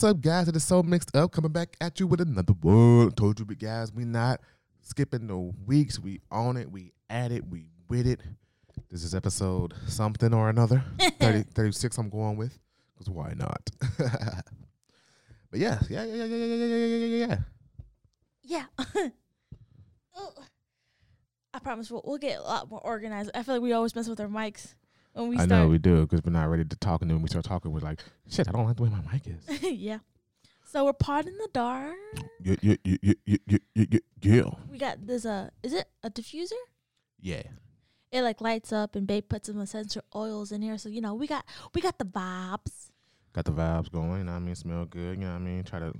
What's up, guys? It is so mixed up. Coming back at you with another one. Told you, but guys, we not skipping no weeks. We on it. We at it. We with it. This is episode something or another. 30, 36 I'm going with. Because why not? but yeah, yeah, yeah, yeah, yeah, yeah, yeah, yeah, yeah, yeah. Yeah. Oh. I promise we'll, we'll get a lot more organized. I feel like we always mess with our mics when we I start. know we do because we're not ready to talk, and then when we start talking, we're like, "Shit, I don't like the way my mic is." yeah. So we're part in the dark. Yeah, yeah, yeah, yeah, yeah, yeah, yeah. We got this. Uh, is it a diffuser? Yeah. It like lights up, and Babe puts some essential oils in here. So you know, we got we got the vibes. Got the vibes going. You know I mean, smell good. You know what I mean, try to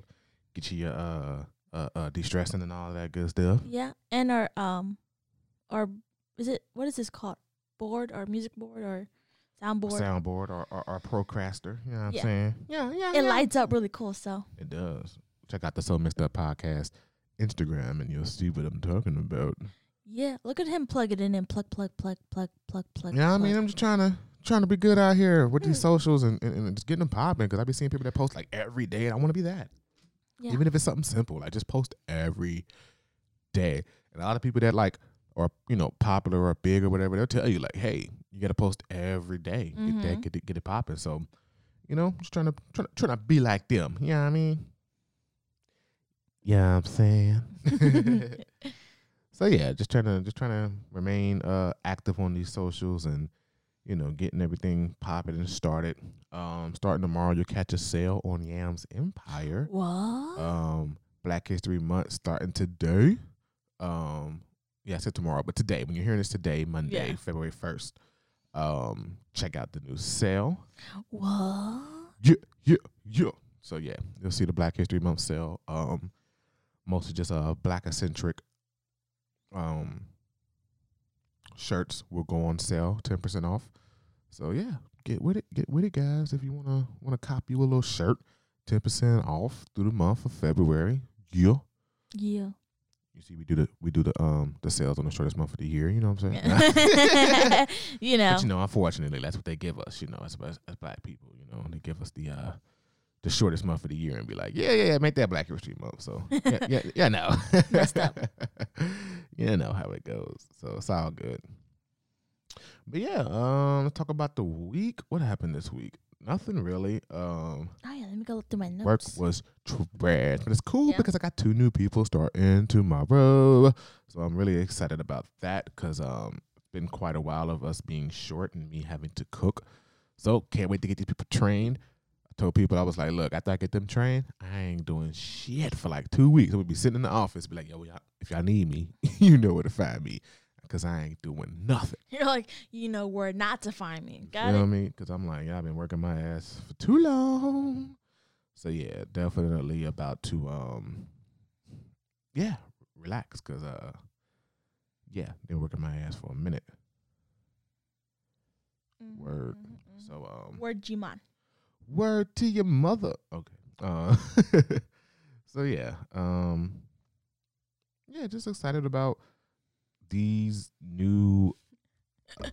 get you your uh uh, uh de-stressing and all that good stuff. Yeah, and our um, our is it what is this called? Board or music board or soundboard? Soundboard or, or, or procraster. You know what Yeah. I'm saying? Yeah, yeah. It yeah. lights up really cool. So It does. Check out the So Mixed Up podcast Instagram and you'll see what I'm talking about. yeah, look at him plug it in and plug plug plug plug plug plug. Yeah, I mean. I'm just trying to trying to be good out here with these Mm. socials and, and, and just getting them popping because I be seeing people that post like every day and I want to be that. yeah. even if it's something simple, like just post every day. And a lot of people that like are you know popular or big or whatever, they'll tell you like, hey, you got to post every day, get Mhm. that, get it, get it popping. So, you know, just trying to trying to, trying to be like them. You know what I mean? Yeah, I'm saying. so yeah, just trying to just trying to remain uh active on these socials and you know getting everything popping and started. Um, starting tomorrow, you'll catch a sale on Yams Empire what? um Black History Month starting today. Um yeah, I said tomorrow, but today, when you're hearing this today, Monday, Yeah. February first, um, check out the new sale. what? Yeah, yeah, yeah. So yeah, you'll see the Black History Month sale. Um mostly just uh black eccentric um shirts will go on sale, ten percent off. So yeah, get with it, get with it guys. If you wanna wanna cop you a little shirt, ten percent off through the month of February. Yeah. Yeah. You see we do the we do the um the sales on the shortest month of the year, you know what I'm saying? you know. But you know, unfortunately, that's what they give us. You know, as as, as black people, you know, they give us the uh the shortest month of the year and be like, yeah, yeah, yeah, make that Black History Month. So yeah, yeah, yeah, no, Messed up. you know how it goes. So it's all good. But yeah, um, let's talk about the week. What happened this week? Nothing really. Um, oh yeah, let me go look through my notes. work was trash, but it's cool Yeah. because I got two new people starting tomorrow. So I'm really excited about that because um, it's been quite a while of us being short and me having to cook. So can't wait to get these people trained. I told people I was like, look, after I get them trained, I ain't doing shit for like two weeks. I would be sitting in the office, be like, yo, y'all, if y'all need me, you know where to find me because I ain't doing nothing. You're like, you know where not to find me. Got you know it? what I mean? Because I'm like, yeah, I've been working my ass for too long. So yeah, definitely about to um, yeah, relax. Cause uh, yeah, been working my ass for a minute. Word. Mhm, mhm. So um, Word Gman. word to your mother. Okay. Uh, so yeah, um, yeah, just excited about these new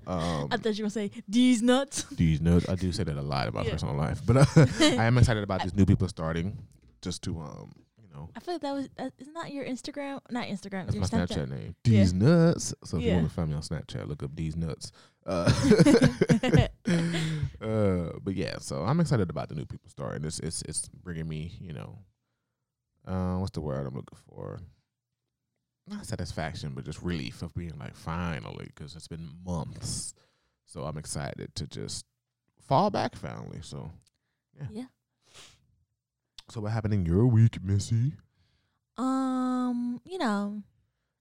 um I thought you were gonna say these nuts. these nuts. I do say that a lot about Yeah. personal life, but uh, I am excited about these new people starting. Just to um, you know, I feel like that was that, isn't that your Instagram? Not Instagram. that's my Snapchat. Snapchat name. Yeah. These nuts. So if you want to find me on Snapchat, look up these nuts. Uh, uh, but yeah, so I'm excited about the new people starting. It's it's it's bringing me, you know, uh, what's the word I'm looking for? Not satisfaction, but just relief of being like finally, because it's been months. So I'm excited to just fall back finally. So Yeah. So what happened in your week, Missy? Um, you know,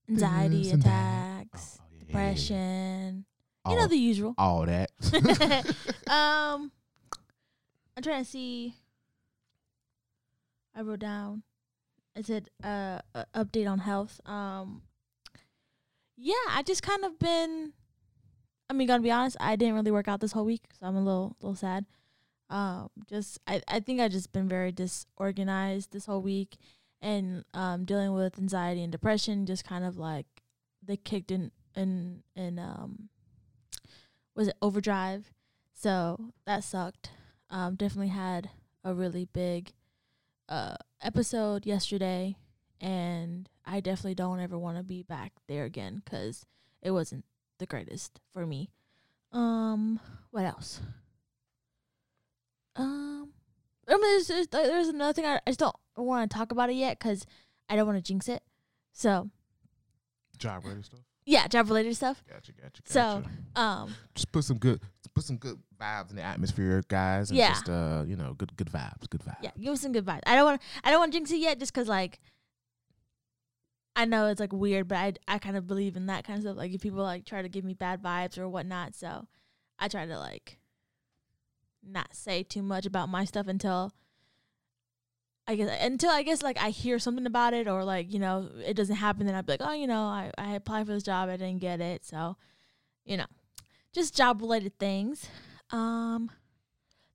anxiety This attacks, Oh, yeah, yeah, yeah, yeah. depression. All, You know the usual. all that. um, I'm trying to see. I wrote down. Is it uh update on health. Um, yeah, I just kind of been. I mean, gonna be honest, I didn't really work out this whole week, so I'm a little little sad. Um, just I I think I just been very disorganized this whole week, and um dealing with anxiety and depression. Just kind of like they kicked in in in um was it overdrive so that sucked um definitely had a really big uh episode yesterday, and I definitely don't ever want to be back there again because it wasn't the greatest for me. Um, what else? Um, I mean, there's there's, there's another thing I, I just don't want to talk about it yet because I don't want to jinx it. So Job related stuff. yeah, job related stuff. Gotcha, gotcha, gotcha. So um, just put some good, put some good vibes in the atmosphere, guys. And Yeah. Just uh, you know, good, good vibes, good vibes. yeah, give us some good vibes. I don't want I don't want to jinx it yet, just because like I know it's like weird, but I I kind of believe in that kind of stuff. Like if people like try to give me bad vibes or whatnot, so I try to like not say too much about my stuff until I guess until I guess like I hear something about it or like you know it doesn't happen. Then I'd be like, oh, you know, I I applied for this job, I didn't get it, so you know, just job related things. Um,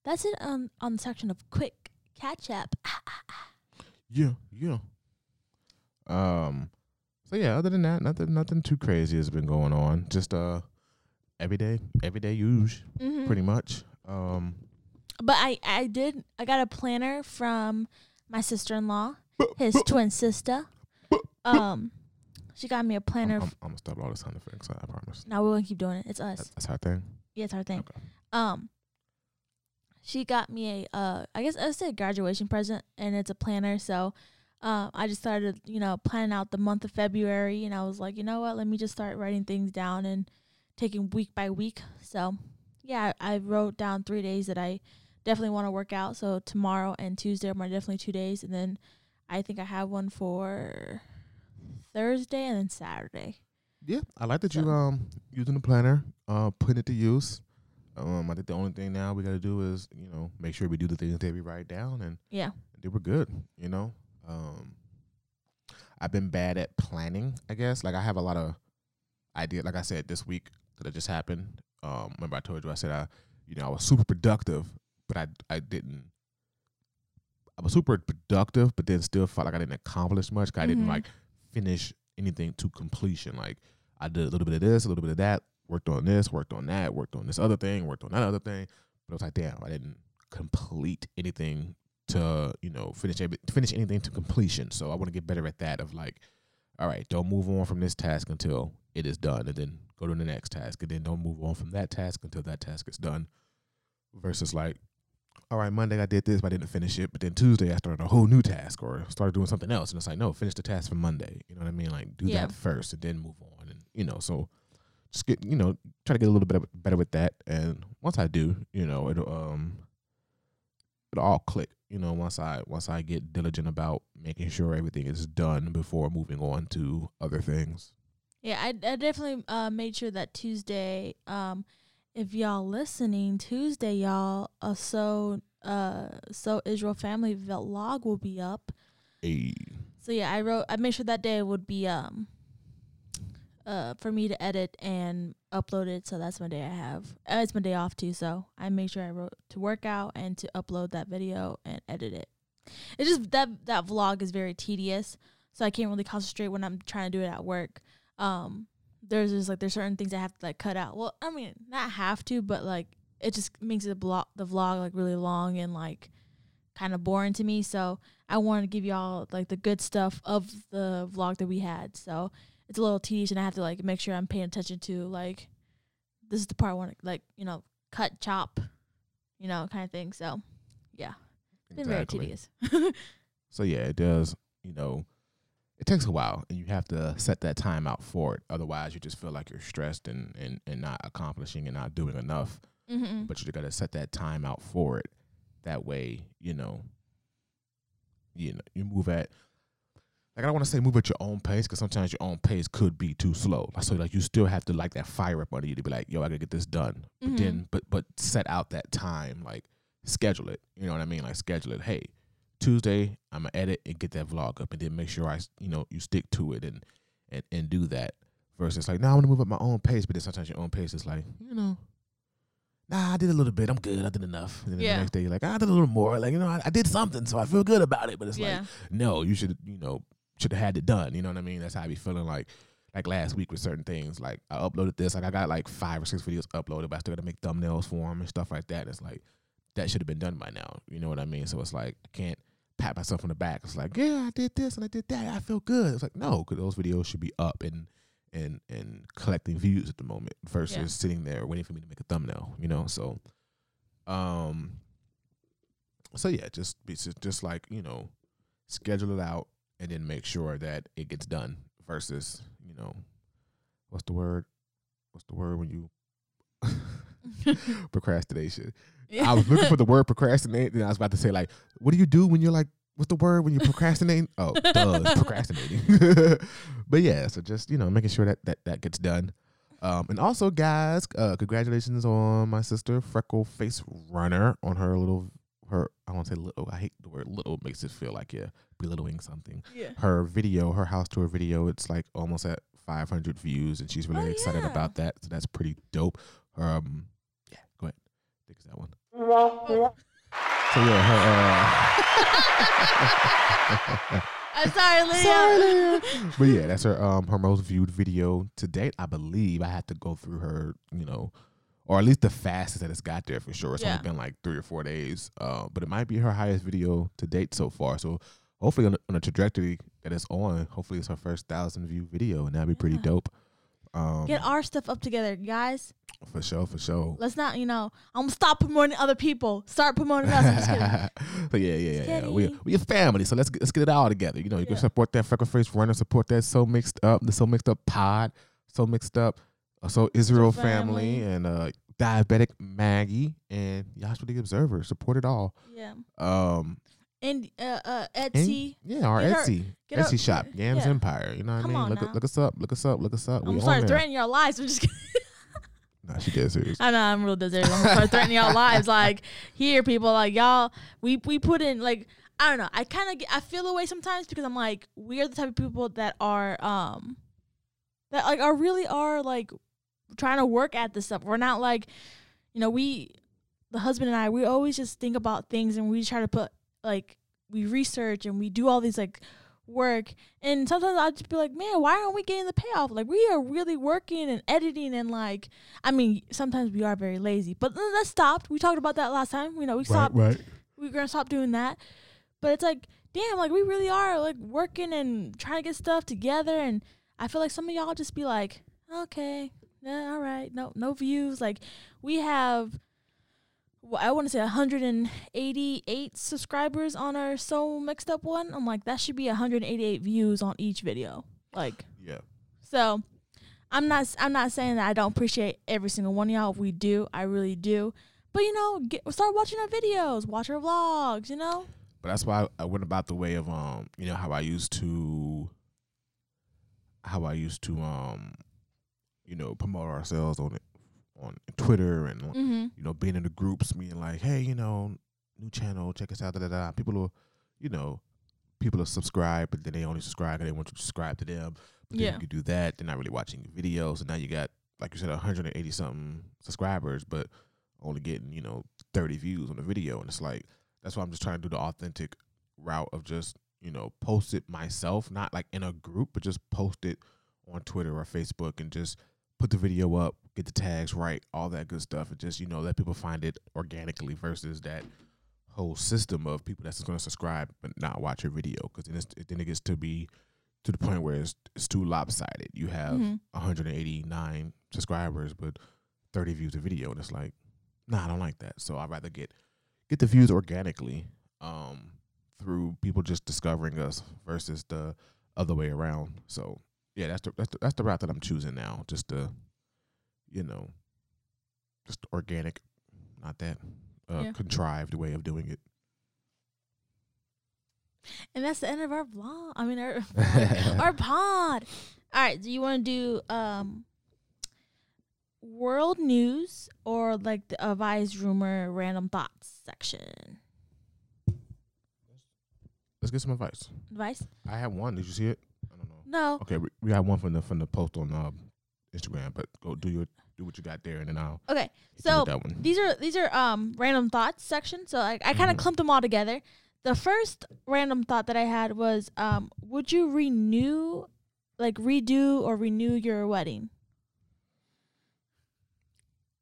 that's it on on the section of quick catch up. Yeah, yeah. Um. So yeah, other than that, nothing, nothing too crazy has been going on. Just uh, everyday, everyday use, Mhm. pretty much. Um. But I I did I got a planner from my sister in law, his twin sister. Um, she got me a I'm, planner. I'm, f- I'm gonna stop all the sound effects. I promise. now we're gonna keep doing it. It's us. that's our thing. Yeah, it's our thing. Okay. Um, she got me a uh, I guess I said graduation present, and it's a planner. So, um, I just started, you know, planning out the month of February, and I was like, you know what, let me just start writing things down and taking week by week. So, yeah, I, I wrote down three days that I definitely want to work out. So tomorrow and Tuesday are my definitely two days, and then I think I have one for Thursday and then Saturday. Yeah, I like that you So- um using the planner, uh, putting it to use. Um, I think the only thing now we got to do is you know make sure we do the things that we write down, and Yeah. they were good. You know, um, I've been bad at planning. I guess like I have a lot of idea. Like I said this week that just happened. Um, remember I told you I said I, you know, I was super productive, but I I didn't. I was super productive, but then still felt like I didn't accomplish much. 'cause I didn't Mhm. like finish anything to completion. Like I did a little bit of this, a little bit of that, worked on this, worked on that, worked on this other thing, worked on that other thing. But I was like, damn, I didn't complete anything to, you know, finish finish anything to completion. So I want to get better at that of like, all right, don't move on from this task until it is done and then go to the next task. And then don't move on from that task until that task is done. Versus like, all right, Monday I did this, but I didn't finish it. But then Tuesday I started a whole new task or started doing something else. And it's like, no, finish the task from Monday. You know what I mean? Like do Yeah. that first and then move on. And you know, so just get you know, try to get a little bit better with that. And once I do, you know, it'll um it'll all click. You know, once I once I get diligent about making sure everything is done before moving on to other things. Yeah, I, I definitely uh, made sure that Tuesday, um, if y'all listening, Tuesday, y'all, uh, so uh, so Israel family vlog will be up. Hey. So yeah, I wrote. I made sure that day would be um, uh, for me to edit and upload it. So that's my day I have. Uh, it's my day off too. So I made sure I wrote to work out and to upload that video and edit it. It's just that that vlog is very tedious, so I can't really concentrate when I'm trying to do it at work. Um, there's just like there's certain things I have to like cut out. Well, I mean, not have to, but like it just makes the blog the vlog like really long and like kind of boring to me. So I wanted to give y'all like the good stuff of the vlog that we had. So it's a little tedious, and I have to like make sure I'm paying attention to like this is the part I want to like you know cut chop, you know kind of thing. So yeah, it's been very tedious. So yeah, it does. You know, it takes a while, and you have to set that time out for it. Otherwise, you just feel like you're stressed and and and not accomplishing and not doing enough. mm-hmm. But you got to set that time out for it. That way, you know, you know, you move at. Like I don't want to say move at your own pace because sometimes your own pace could be too slow. So like you still have to like that fire up under you to be like, yo, I gotta get this done. But Mhm. then, but but set out that time, like schedule it. You know what I mean? Like schedule it. Hey, Tuesday I'm gonna edit and get that vlog up, and then make sure I, you know, you stick to it and and and do that. Versus like, now I'm gonna move at my own pace, but then sometimes your own pace is like, you know, nah, I did a little bit, I'm good, I did enough. And then Yeah. the next day you're like, "Ah, I did a little more, like you know, I, I did something, so I feel good about it. But it's yeah, like, no, you should, you know, should have had it done. You know what I mean? That's how I be feeling like. Like last week with certain things, like I uploaded this, like I got like five or six videos uploaded, but I still got to make thumbnails for them and stuff like that. And It's like that should have been done by now. You know what I mean? So it's like I can't pat myself on the back. It's like, yeah, I did this and I did that. I feel good. It's like, no, because those videos should be up and and and collecting views at the moment versus Yeah. sitting there waiting for me to make a thumbnail. You know, so um, so yeah, just be just, just like you know, schedule it out and then make sure that it gets done versus you know, what's the word? What's the word when you procrastination? I was looking for the word procrastinate, and I was about to say like, what do you do when you're like, what's the word when you're procrastinating? Oh, duh, it's procrastinating. but yeah, so just you know, making sure that that that gets done. Um, and also, guys, uh, congratulations on my sister Freckle Face Runner on her little her. I won't say little. I hate the word little. Makes it feel like you're belittling something. yeah. Her video, her house tour video, it's like almost at 500 views, and she's really Oh, excited yeah. about that. So that's pretty dope. Um, ahead, take that one. So yeah, her. Uh, I'm sorry, Leah. Sorry, Leah. but yeah, that's her um her most viewed video to date. I believe I had to go through her, you know, or at least the fastest that it's got there for sure. It's Yeah. only been like three or four days. Uh, but it might be her highest video to date so far. So hopefully on the, on the trajectory that it's on, hopefully it's her first thousand view video, and that'd be pretty dope. Um, Get our stuff up together, guys. for sure, for sure. Let's not, you know, I'm gonna stop promoting other people. Start promoting us. I'm just kidding. but yeah, yeah, yeah, yeah. We we a family, so let's get, let's get it all together. You know, you can support that freckle face runner, support that so mixed up, the so mixed up pod, so mixed up, uh, so Israel family, family. and uh diabetic Maggie and Yashua the Observer. Support it all. Yeah. Um, And uh, uh, and- Etsy. yeah, our Get Etsy Etsy shop, Yams yeah. Empire. You know what Come I mean? Look look us up, look us up, look us up. We I'm sorry, there. threatening your lives. I'm just kidding. Nah, she dead serious. I know I'm real deserted. I'm gonna start threatening y'all lives. Like here, people, like y'all, we we put in like I don't know. I kind of I feel away sometimes because I'm like we are the type of people that are um that like are really are like trying to work at this stuff. We're not like you know we the husband and I we always just think about things and we try to put like we research and we do all these like work and sometimes I'll just be like, man, why aren't we getting the payoff? Like we are really working and editing and like I mean, sometimes we are very lazy, but that stopped. We talked about that last time. You know, we stopped. right. We're gonna stop doing that. But it's like, damn, like we really are like working and trying to get stuff together. And I feel like some of y'all just be like, okay, yeah, all right, no, no views. Like we have, well, I want to say 188 subscribers on our so mixed up one. I'm like, that should be 188 views on each video. Like. Yeah. So I'm not I'm not saying that I don't appreciate every single one of y'all. If we do. I really do. But you know, get, start watching our videos, watch our vlogs, you know? But that's why I went about the way of um, you know, how I used to how I used to um, you know, promote ourselves on it on Twitter and Mm-hmm. you know, being in the groups, being like, hey, you know, new channel, check us out, da da da. People will, you know, people will subscribe, but then they only subscribe because they want you to subscribe to them. But then Yeah. you can do that. They're not really watching your videos. and now you got, like you said, 180 something subscribers, but only getting, you know, 30 views on the video. And it's like, that's why I'm just trying to do the authentic route of just, you know, post it myself, not like in a group, but just post it on Twitter or Facebook and just put the video up, get the tags right, all that good stuff, and just, you know, let people find it organically versus that whole system of people that's just going to subscribe but not watch your video because then, then it gets to be to the point where it's, it's too lopsided. You have Mhm. 189 subscribers but 30 views a video, and it's like, nah, I don't like that. So I'd rather get get the views organically um, through people just discovering us versus the other way around. So yeah, that's the that's the, that's the route that I'm choosing now. Just the, you know, just organic, not that uh, Yeah. contrived way of doing it. And that's the end of our vlog. I mean our our pod. All right, do you want to do um world news or like the advised rumor random thoughts section? Let's get some advice. Advice? I have one. Did you see it? I don't know. No. Okay, we, we have one from the from the post on uh, Instagram, but go do your do what you got there, and then I'll Okay. So that one. these are these are um random thoughts section. So I, I kind of Mhm. clumped them all together. The first random thought that I had was um would you renew like redo or renew your wedding?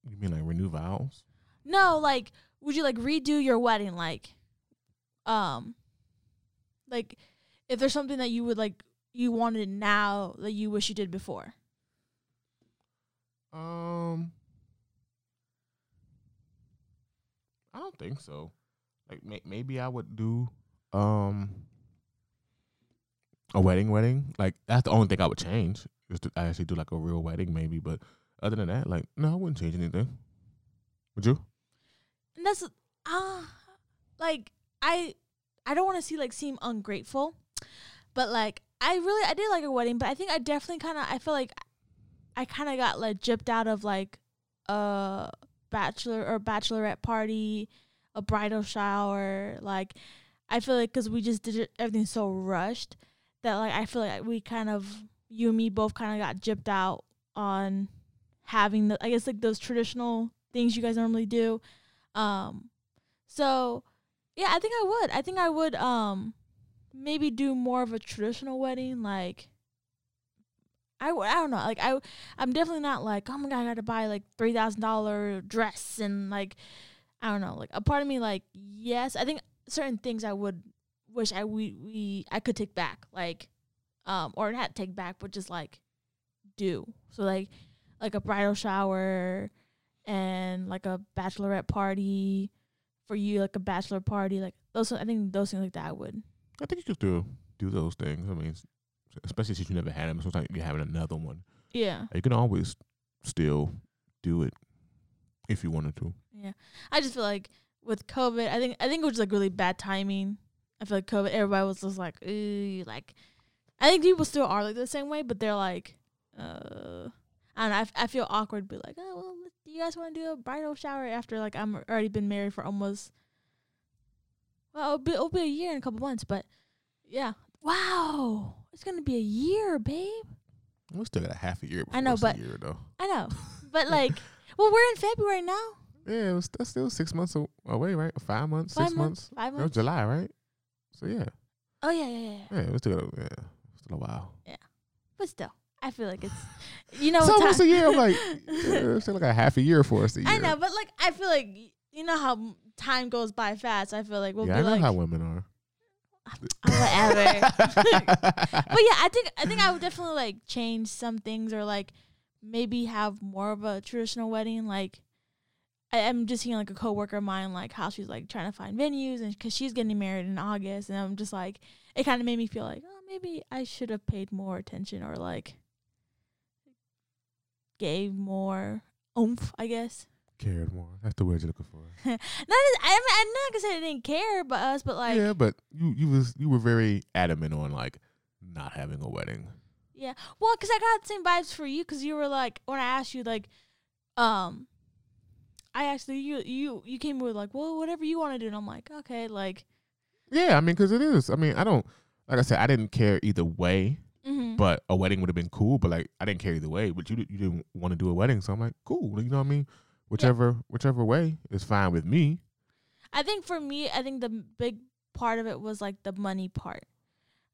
You mean like renew vows? No, like would you like redo your wedding like um Like, if there's something that you would like you wanted now that you wish you did before. Um, I don't think so. Like may- maybe I would do um a wedding, wedding. Like that's the only thing I would change is to actually do like a real wedding, maybe. But other than that, like no, I wouldn't change anything. Would you? And that's ah, uh, like I I don't want to see like seem ungrateful, but like I really I did like a wedding, but I think I definitely kind of I feel like I kind of got like gypped out of like a bachelor or bachelorette party, a bridal shower. Like I feel like because we just did everything so rushed that like I feel like we kind of you and me both kind of got gypped out on having the I guess like those traditional things you guys normally do. Um, so yeah, I think I would. I think I would um maybe do more of a traditional wedding like I, I don't know like I I'm definitely not like oh my god I got to buy like three thousand dollar dress and like I don't know like a part of me like yes I think certain things I would wish I we, we I could take back like um or not take back but just like do. So like like a bridal shower and like a bachelorette party for you like a bachelor party like those I think those things like that would I think you could do do those things. I mean especially since you never had them sometimes you're having another one. Yeah. You can always still do it if you wanted to. Yeah. I just feel like with COVID I think I think it was like really bad timing. I feel like COVID everybody was just like ooh, like I think people still are like the same way but they're like uh I don't know. I, I feel awkward, be like, oh well, do you guys want to do a bridal shower after like I'm already been married for almost well, it'll be, it'll be a year in a couple months, but yeah, wow, it's gonna be a year, babe. We still got a half a year. I know, but year, though. I know, but like, well, we're in February now. Yeah, it was, that's still six months away, right? Five months, five six months, months. Five It was months. July, right? So yeah, Oh yeah, yeah, yeah. yeah. yeah, we still got, yeah, still a while. Yeah, but still, I feel like it's you know. It's almost ti- a year. I'm like, yeah, it's still like a half a year for us. A year. I know, but like I feel like y- you know how time goes by fast. I feel like we'll yeah, be I know like how women are. Oh, whatever. but yeah, I think I think I would definitely like change some things or like maybe have more of a traditional wedding. Like I, I'm just seeing like a coworker of mine like how she's like trying to find venues and because she's getting married in August, and I'm just like it kind of made me feel like oh maybe I should have paid more attention or like gave more oomph, I guess. Cared more. That's the word you're looking for. Not as, I mean, I'm not gonna say I didn't care about us, but like yeah, but you you was you were very adamant on like not having a wedding. Yeah. well, because I got the same vibes for you because you were like when I asked you like, um, I actually you you you came with like, well, whatever you want to do, and I'm like, okay, like, Yeah, I mean, because it is. I mean, I don't like I said, I didn't care either way. mm-hmm. But a wedding would have been cool. But like, I didn't care either way. But you you didn't want to do a wedding, so I'm like, cool. You know what I mean? Whichever whichever way is fine with me. I think for me, I think the big part of it was like the money part.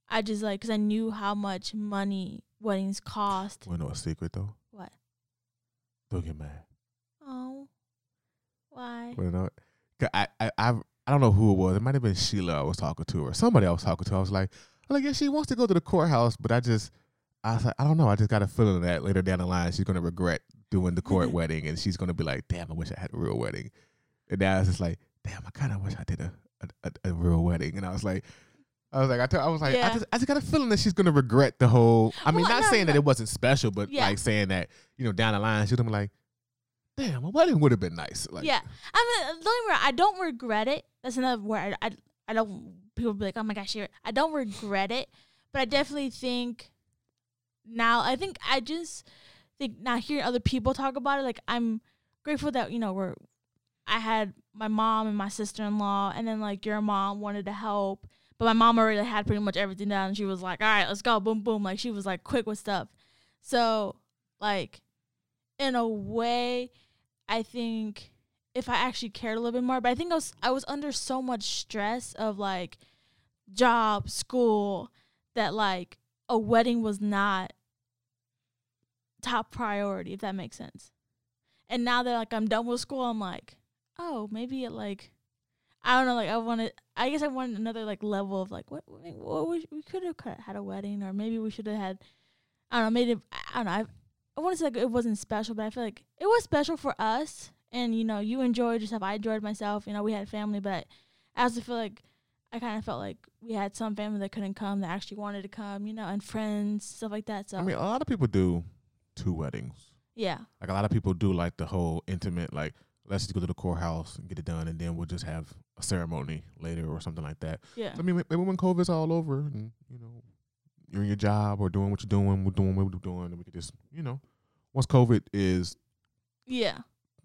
I just like 'cause I knew how much money weddings cost. To know a secret though? What? Don't get mad. Oh, why? To know? I I I've, I don't know who it was. It might have been Sheila I was talking to, or somebody I was talking to. I was like, I'm like, yeah, she wants to go to the courthouse, but I just, I was like, I don't know. I just got a feeling that later down the line, she's gonna regret doing the court mm-hmm. wedding, and she's gonna be like, damn, I wish I had a real wedding. And now it's just like, damn, I kind of wish I did a a, a real wedding. And I was like. I was like, I, t- I was like, I Yeah. just, I just got a feeling that she's gonna regret the whole. I mean, Well, not no, saying that it wasn't special, but Yeah. like saying that, you know, down the line, she's gonna be like, damn, a wedding would have been nice. Like, yeah, I mean, uh, don't get I don't regret it. That's another word. I, I, I don't. People be like, "Oh my gosh, you're." I don't regret it, but I definitely think now. I think I just think now hearing other people talk about it, like I'm grateful that you know we're. I had my mom and my sister in law, and then like your mom wanted to help, but my mom already had pretty much everything down. She was like, "All right, let's go, boom, boom." Like she was like quick with stuff. So like, in a way, I think if I actually cared a little bit more, but I think I was I was under so much stress of like job, school, that like a wedding was not top priority, if that makes sense. And now that like I'm done with school, I'm like, oh, maybe it like I don't know. Like I wanted. I guess I wanted another like level of like what, what we, we could have had a wedding or maybe we should have had. I don't know. Made it. I don't know. I, I want to say like it wasn't special, but I feel like it was special for us. And you know, you enjoyed yourself. I enjoyed myself. You know, we had family, but I also feel like I kind of felt like we had some family that couldn't come that actually wanted to come. You know, and friends stuff like that. So I mean, a lot of people do two weddings. yeah, Like a lot of people do like the whole intimate, like let's just go to the courthouse and get it done, and then we'll just have a ceremony later or something like that. yeah, I mean, maybe when COVID's all over and you know you're in your job or doing what you're doing, we're doing what we're doing, and we could just you know once COVID is yeah,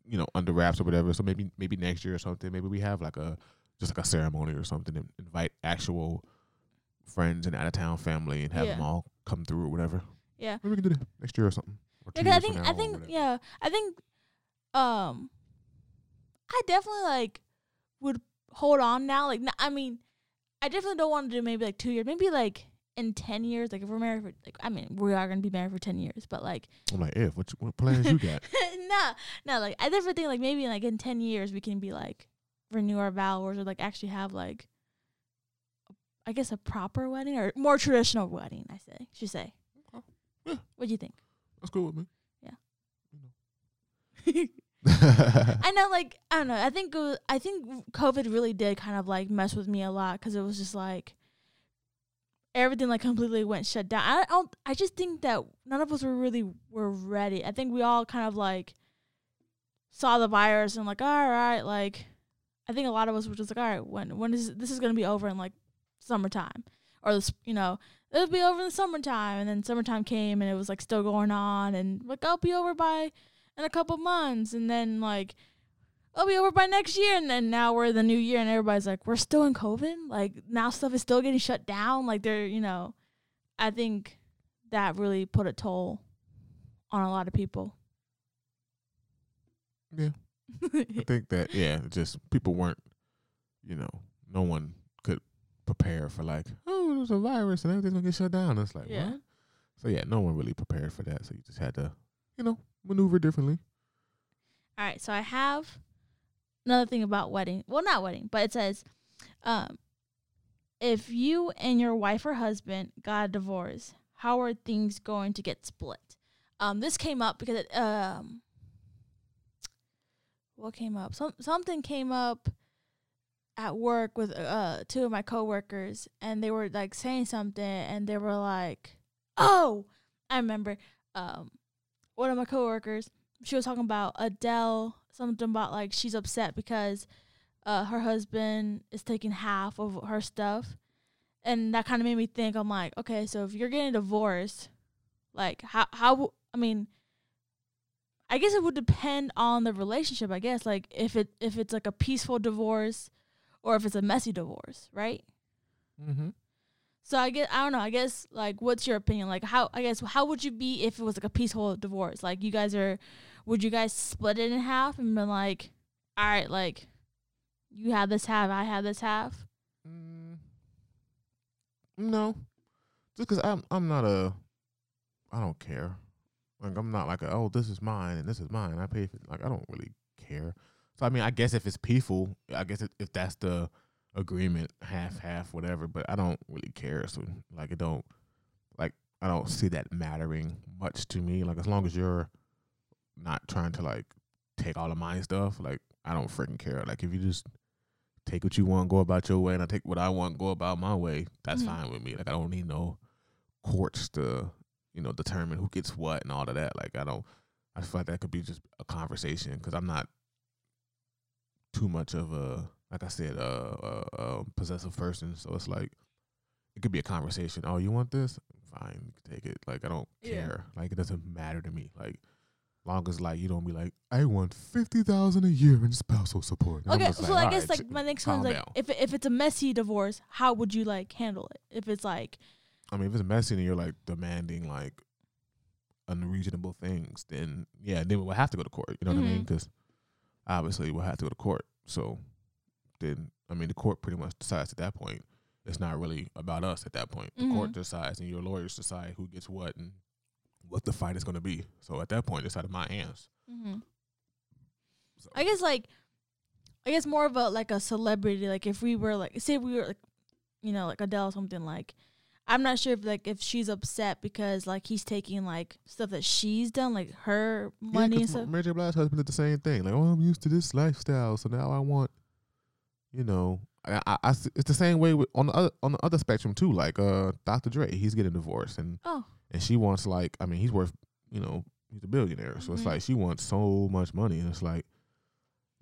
you know under wraps or whatever, so maybe maybe next year or something, maybe we have like a just like a ceremony or something and invite actual friends and out of town family and have Yeah. them all come through or whatever. Yeah. Maybe we can do that next year or something. Or Because I think I think yeah I think um I definitely like would hold on now like n- I mean I definitely don't want to do maybe like two years maybe like in ten years like if we're married for like I mean we are gonna be married for ten years but like I'm like, if what, you- what plans you got? no no like I definitely think like maybe like in ten years we can be like renew our vows or like actually have like I guess a proper wedding or more traditional wedding I say should say. Yeah. what do you think That's cool with me. Yeah. You know. I know, like I don't know. I think it was, I think COVID really did kind of like mess with me a lot because it was just like everything like completely went shut down. I don't. I just think that none of us were really were ready. I think we all kind of like saw the virus and like all right, like I think a lot of us were just like all right, when when is this is gonna be over in like summertime or this you know it'll be over in the summertime. And then summertime came and it was like still going on. And like I'll be over by in a couple months. And then like I'll be over by next year. And then now we're the new year and everybody's like we're still in covid? Like now stuff is still getting shut down? Like they're you know i think that really put a toll on a lot of people. Yeah. I think that yeah, just people weren't, you know, no one could prepare for like, oh, there's a virus and everything's gonna get shut down. It's like, Yeah. what? So yeah, no one really prepared for that. So you just had to, you know, maneuver differently. all right so i have another thing about wedding well not wedding but it says um if you and your wife or husband got a divorce how are things going to get split um this came up because it um what came up some something came up at work with uh two of my coworkers and they were like saying something and they were like oh i remember um one of my coworkers she was talking about Adele, something about like she's upset because uh, her husband is taking half of her stuff, and that kind of made me think. I'm like, okay, so if you're getting divorced, like how how I mean, I guess it would depend on the relationship. I guess like if it if it's like a peaceful divorce, or if it's a messy divorce, right? Mm-hmm. So I guess I don't know. I guess like, what's your opinion? Like, how I guess how would you be if it was like a peaceful divorce? Like, you guys are, would you guys split it in half and be like, all right, like, you have this half, I have this half. Mm, no, just because I'm I'm not a, I don't care. Like I'm not like a, oh this is mine and this is mine. I pay for like I don't really care. So I mean I guess if it's peaceful, I guess if, that's the agreement, half half whatever. But I don't really care. So like it don't like I don't see that mattering much to me. Like as long as you're not trying to like take all of my stuff, like I don't freaking care. Like if you just take what you want, go about your way, and I take what I want, go about my way. That's Mhm. fine with me. Like I don't need no courts to, you know, determine who gets what and all of that. Like I don't. I feel like that could be just a conversation because I'm not too much of a, like I said, a, a, a possessive person. So it's like it could be a conversation. Oh, you want this? Fine, take it. Like I don't Yeah. care. Like it doesn't matter to me. Like long as like you don't be like, I want fifty thousand a year in spousal support. And Okay, so I "All guess right, like my next one's like, down." if if it's a messy divorce, how would you like handle it? If it's like, I mean, if it's messy and you're like demanding like unreasonable things, then yeah, then we'll have to go to court. You know what I mean? Mm-hmm. Because obviously we'll have to go to court. So then, I mean, the court pretty much decides at that point. It's not really about us at that point. The court Mhm. decides, and your lawyers decide who gets what and what the fight is going to be. So at that point, it's out of my hands. Mm-hmm. So, I guess like I guess more of a like a celebrity. Like if we were like, say we were like, you know, like Adele or something. Like, I'm not sure if like if she's upset because like he's taking like stuff that she's done, like her money yeah, and stuff. Mary J. Blige's husband did the same thing. Like, oh, I'm used to this lifestyle, so now I want, you know, I, I, I it's the same way with on the other on the other spectrum too. Like, uh, Dr. Dre, he's getting divorced, and Oh, and she wants like, I mean, he's worth, you know, he's a billionaire, so it's Mhm. like she wants so much money, and it's like,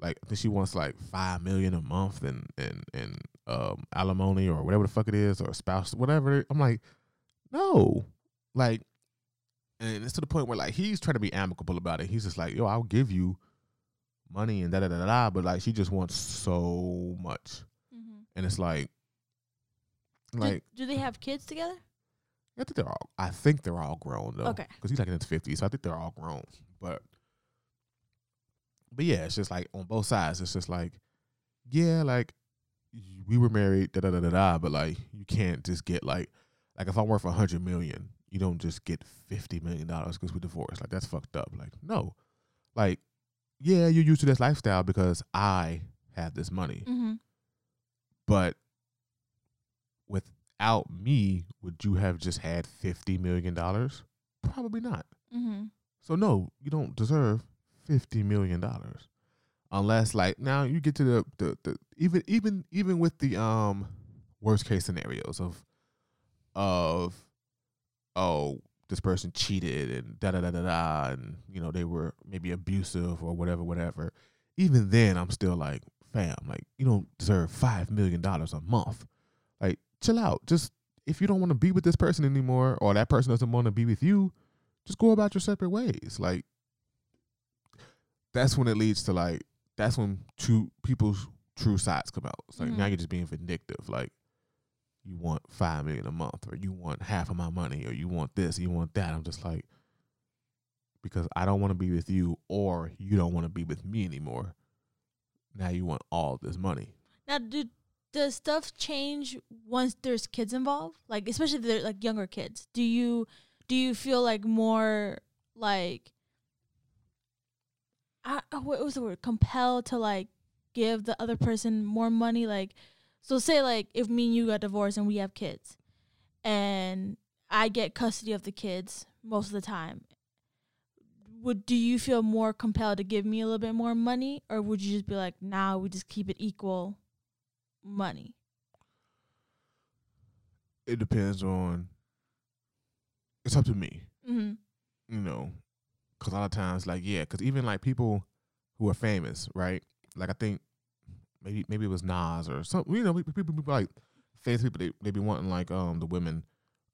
like I think she wants like five million a month and and and um alimony or whatever the fuck it is or a spouse whatever. I'm like, no, like, and it's to the point where like he's trying to be amicable about it. He's just like, yo, I'll give you money and da da da da da, but like she just wants so much, mm-hmm. and it's like, like do, do they have kids together? I think they're all. I think they're all grown though. Okay. Because he's like in his fifties, so I think they're all grown. But, but yeah, it's just like on both sides. It's just like, yeah, like we were married, da da da da da. But like, you can't just get like, like if I'm worth a hundred million, you don't just get fifty million dollars because we divorced. Like that's fucked up. Like no, like yeah, you're used to this lifestyle because I have this money, Mm-hmm. but without me, would you have just had fifty million dollars? Probably not. Mm-hmm. So no, you don't deserve fifty million dollars, unless like now you get to the, the the even even even with the um worst case scenarios of of oh this person cheated and da da da da da and you know they were maybe abusive or whatever whatever. Even then, I'm still like, fam, like you don't deserve five million dollars a month. Like chill out. Just if you don't want to be with this person anymore, or that person doesn't want to be with you, just go about your separate ways. Like that's when it leads to like that's when two people's true sides come out. It's like now Mhm. you're just being vindictive. Like you want five million a month, or you want half of my money, or you want this, or you want that. I'm just like because I don't want to be with you, or you don't want to be with me anymore. Now you want all this money. Now, do does stuff change once there's kids involved? Like, especially if they're like younger kids. Do you do you feel like more like I, what was the word? Compelled to like give the other person more money? Like, so say like if me and you got divorced and we have kids, and I get custody of the kids most of the time. Would do you feel more compelled to give me a little bit more money, or would you just be like, "Nah, we just keep it equal money"? It depends on. It's up to me. Mm-hmm. you know, because a lot of times, like, yeah, because even like people who are famous, right? Like, I think maybe maybe it was Nas or some, you know, people, people like famous people. They they be wanting like um the women.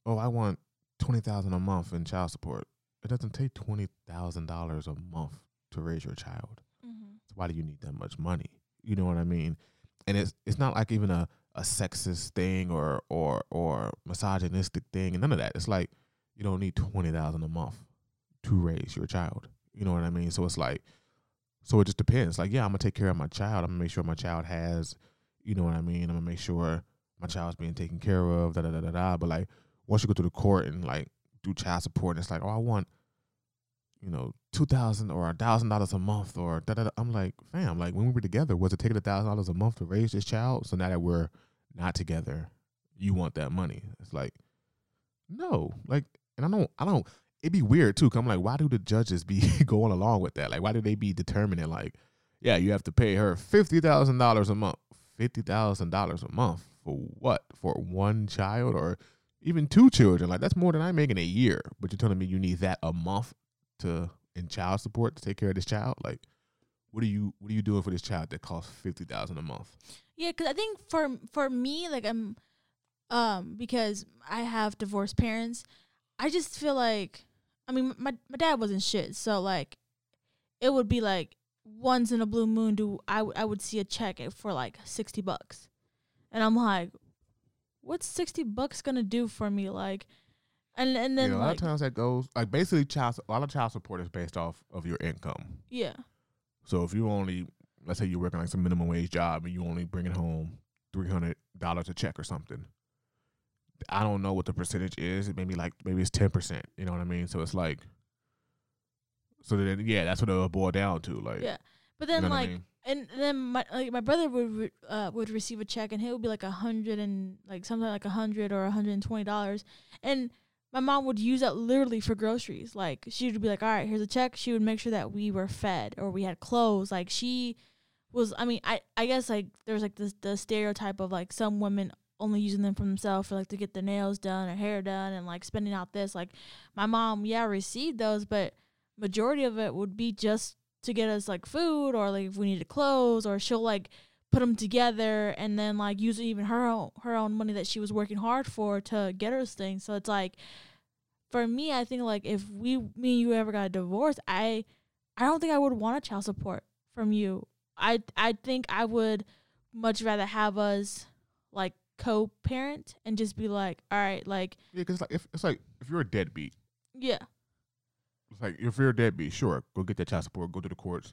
Oh, I want twenty thousand a month in child support. It doesn't take twenty thousand dollars a month to raise your child. Mm-hmm. So why do you need that much money? You know what I mean? And it's it's not like even a, a sexist thing or or or misogynistic thing and none of that. It's like you don't need twenty thousand a month to raise your child. You know what I mean? So it's like so it just depends. Like, yeah, I'm gonna take care of my child. I'm gonna make sure my child has, you know what I mean? I'm gonna make sure my child's being taken care of, da da da da da. But like once you go to the court and like do child support and it's like, oh I want you know, two thousand or a thousand dollars a month or da da. I'm like, fam, like when we were together, was it taking a thousand dollars a month to raise this child? So now that we're not together, you want that money. It's like, no, like, and I don't, I don't. It'd be weird too. Cause I'm like, why do the judges be going along with that? Like, why do they be determining like, yeah, you have to pay her fifty thousand dollars a month, fifty thousand dollars a month for what? For one child or even two children? Like that's more than I make in a year. But you're telling me you need that a month to in child support to take care of this child? Like, what are you what are you doing for this child that costs fifty thousand a month? Yeah, because I think for for me, like I'm, um, because I have divorced parents, I just feel like, I mean, my my dad wasn't shit, so like, it would be like once in a blue moon, do I w- I would see a check for like sixty bucks, and I'm like, what's sixty bucks gonna do for me? Like, and and then know, a lot like, of times that goes like basically child a lot of child support is based off of your income. yeah, So if you only let's say you're working like some minimum wage job and you only bringing home three hundred dollars a check or something. I don't know what the percentage is. It may be like maybe it's ten percent. You know what I mean? So it's like, so then yeah, that's what it'll boil down to. Like, Yeah. but you then know what I like mean? and then my like my brother would re- uh, would receive a check and it would be like a hundred and like something like a hundred or a hundred and twenty dollars, and my mom would use that literally for groceries. Like she would be like, "All right, here's a check." She would make sure that we were fed or we had clothes. Like she was. I mean, I I guess like there's like this the stereotype of like some women only using them for themselves for like to get their nails done or hair done and like spending out this. Like my mom, yeah, received those, but majority of it would be just to get us like food or like if we needed clothes or she'll like put them together and then like use even her own her own money that she was working hard for to get us things. So it's like for me, I think like if we me and you ever got a divorce, I I don't think I would want a child support from you. I I think I would much rather have us like co-parent and just be like, all right, like Yeah, because like if it's like if you're a deadbeat, yeah, it's like if you're a deadbeat, sure, go get that child support, go to the courts,